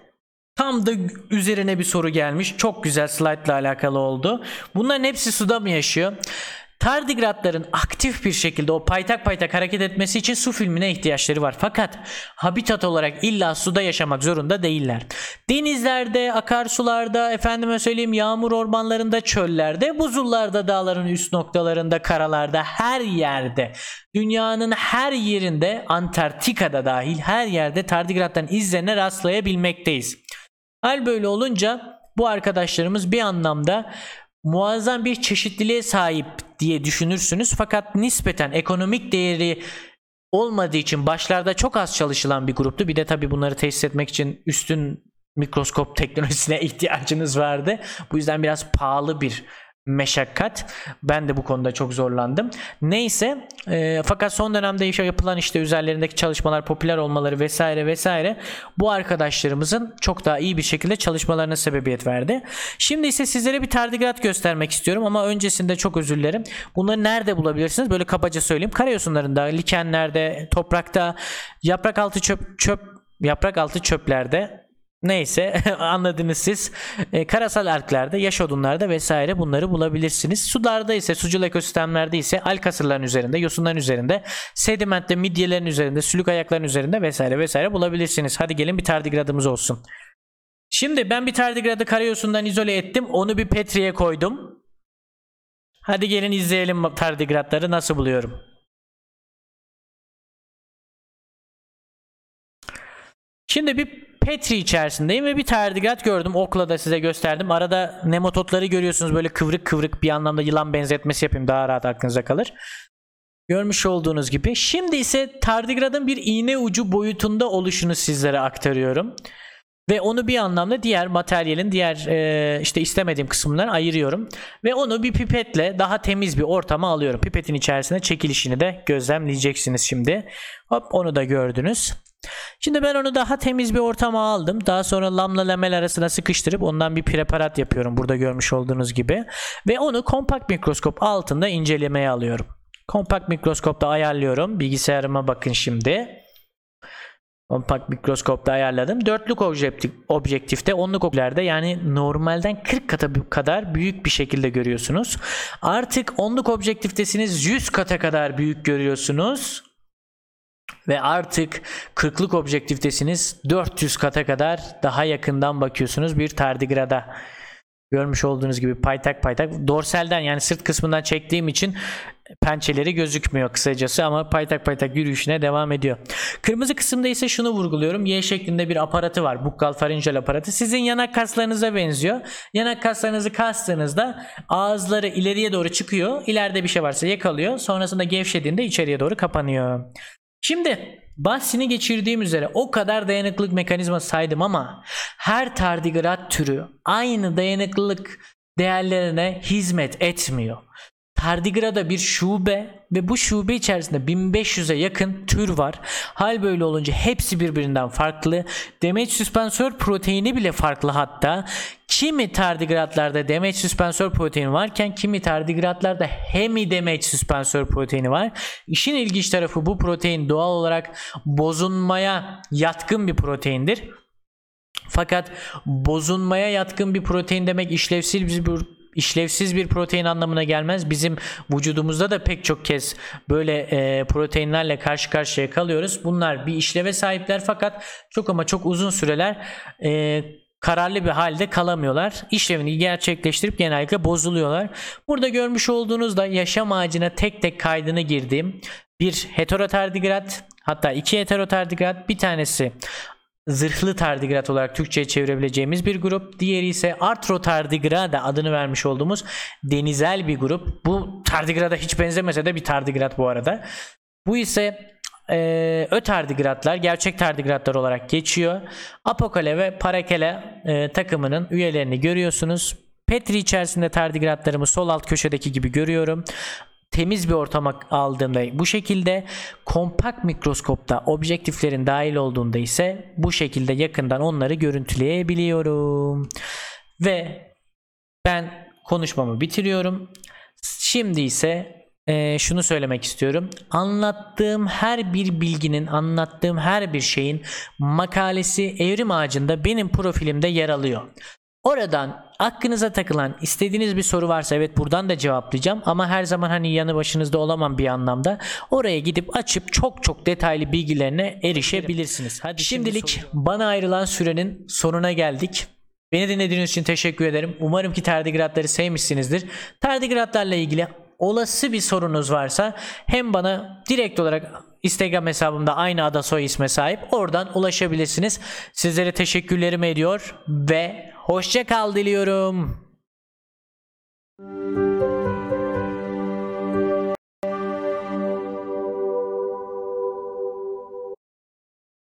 [SPEAKER 1] tam da üzerine bir soru gelmiş. Çok güzel slide ile alakalı oldu. Bunların hepsi suda mı yaşıyor? Tardigratların aktif bir şekilde o paytak paytak hareket etmesi için su filmine ihtiyaçları var. Fakat habitat olarak illa suda yaşamak zorunda değiller. Denizlerde, akarsularda, efendime söyleyeyim yağmur ormanlarında, çöllerde, buzullarda, dağların üst noktalarında, karalarda, her yerde, dünyanın her yerinde, Antarktika'da dahil her yerde tardigrattan izlerine rastlayabilmekteyiz. Hal böyle olunca bu arkadaşlarımız bir anlamda muazzam bir çeşitliliğe sahip diye düşünürsünüz. Fakat nispeten ekonomik değeri olmadığı için başlarda çok az çalışılan bir gruptu. Bir de tabii bunları tesis etmek için üstün mikroskop teknolojisine ihtiyacınız vardı. Bu yüzden biraz pahalı bir meşakkat. Ben de bu konuda çok zorlandım. Neyse e, fakat son dönemde işe yapılan işte üzerlerindeki çalışmalar popüler olmaları vesaire vesaire bu arkadaşlarımızın çok daha iyi bir şekilde çalışmalarına sebebiyet verdi. Şimdi ise sizlere bir tardigrat göstermek istiyorum ama öncesinde çok özür dilerim. Bunları nerede bulabilirsiniz? Böyle kabaca söyleyeyim. Karayosunlarında, likenlerde, toprakta, yaprak altı çöp çöp yaprak altı çöplerde Neyse anladınız siz. E, karasal alglerde, yaş odunlarda vesaire bunları bulabilirsiniz. Sularda ise, sucul ekosistemlerde ise alkasırların üzerinde, yosunların üzerinde, sedimentte, midyelerin üzerinde, sülük ayakların üzerinde vesaire vesaire bulabilirsiniz. Hadi gelin bir tardigradımız olsun. Şimdi ben bir tardigradı karayosundan izole ettim. Onu bir petriye koydum. Hadi gelin izleyelim tardigratları nasıl buluyorum. Şimdi bir Petri içerisindeyim ve bir tardigrat gördüm. Okla da size gösterdim. Arada nematotları görüyorsunuz böyle kıvrık kıvrık bir anlamda yılan benzetmesi yapayım daha rahat aklınıza kalır. Görmüş olduğunuz gibi. Şimdi ise tardigradın bir iğne ucu boyutunda oluşunu sizlere aktarıyorum. Ve onu bir anlamda diğer materyalin diğer e, işte istemediğim kısımlarına ayırıyorum. Ve onu bir pipetle daha temiz bir ortama alıyorum. Pipetin içerisine çekilişini de gözlemleyeceksiniz şimdi. Hop onu da gördünüz. Şimdi ben onu daha temiz bir ortama aldım. Daha sonra lamla lamel arasına sıkıştırıp ondan bir preparat yapıyorum. Burada görmüş olduğunuz gibi. Ve onu kompakt mikroskop altında incelemeye alıyorum. Kompakt mikroskopta ayarlıyorum. Bilgisayarıma bakın şimdi. Kompakt mikroskopta ayarladım. Dörtlük objektif, objektifte, onluk objektiflerde yani normalden 40 kata kadar büyük bir şekilde görüyorsunuz. Artık onluk objektiftesiniz 100 kata kadar büyük görüyorsunuz. Ve artık kırklık objektiftesiniz 400 kata kadar daha yakından bakıyorsunuz bir tardigrada. Görmüş olduğunuz gibi paytak paytak. Dorselden yani sırt kısmından çektiğim için pençeleri gözükmüyor kısacası ama paytak paytak yürüyüşüne devam ediyor. Kırmızı kısımda ise şunu vurguluyorum. Y şeklinde bir aparatı var. Bukkal farinjal aparatı. Sizin yanak kaslarınıza benziyor. Yanak kaslarınızı kastığınızda ağızları ileriye doğru çıkıyor. İleride bir şey varsa yakalıyor. Sonrasında gevşediğinde içeriye doğru kapanıyor. Şimdi bahsini geçirdiğim üzere o kadar dayanıklılık mekanizma saydım ama her tardigrat türü aynı dayanıklılık değerlerine hizmet etmiyor. Tardigrada bir şube ve bu şube içerisinde 1500'e yakın tür var. Hal böyle olunca hepsi birbirinden farklı. Demeç süspansör proteini bile farklı hatta. Kimi tardigratlarda demeç süspansör proteini varken kimi tardigratlarda hemi demeç süspansör proteini var. İşin ilginç tarafı bu protein doğal olarak bozulmaya yatkın bir proteindir. Fakat bozulmaya yatkın bir protein demek işlevsiz bir işlevsiz bir protein anlamına gelmez. Bizim vücudumuzda da pek çok kez böyle e, proteinlerle karşı karşıya kalıyoruz. Bunlar bir işleve sahipler fakat çok ama çok uzun süreler e, kararlı bir halde kalamıyorlar. İşlevini gerçekleştirip genellikle bozuluyorlar. Burada görmüş olduğunuzda yaşam ağacına tek tek kaydını girdiğim bir heterotardigrat hatta iki heterotardigrat bir tanesi zırhlı tardigrat olarak Türkçe'ye çevirebileceğimiz bir grup. Diğeri ise artro tardigrada adını vermiş olduğumuz denizel bir grup. Bu tardigrada hiç benzemese de bir tardigrat bu arada. Bu ise e, ötardigratlar, gerçek tardigratlar olarak geçiyor. Apokale ve Parakele e, takımının üyelerini görüyorsunuz. Petri içerisinde tardigratlarımı sol alt köşedeki gibi görüyorum temiz bir ortama aldığımda bu şekilde kompakt mikroskopta objektiflerin dahil olduğunda ise bu şekilde yakından onları görüntüleyebiliyorum. Ve ben konuşmamı bitiriyorum. Şimdi ise e, şunu söylemek istiyorum. Anlattığım her bir bilginin, anlattığım her bir şeyin makalesi Evrim Ağacı'nda benim profilimde yer alıyor. Oradan aklınıza takılan istediğiniz bir soru varsa evet buradan da cevaplayacağım ama her zaman hani yanı başınızda olamam bir anlamda. Oraya gidip açıp çok çok detaylı bilgilerine erişebilirsiniz. Hadi şimdilik şimdi bana ayrılan sürenin sonuna geldik. Beni dinlediğiniz için teşekkür ederim. Umarım ki tardigratları sevmişsinizdir. Tardigratlarla ilgili olası bir sorunuz varsa hem bana direkt olarak Instagram hesabımda aynı ada soy isme sahip. Oradan ulaşabilirsiniz. Sizlere teşekkürlerimi ediyor ve hoşça kal diliyorum. Müzik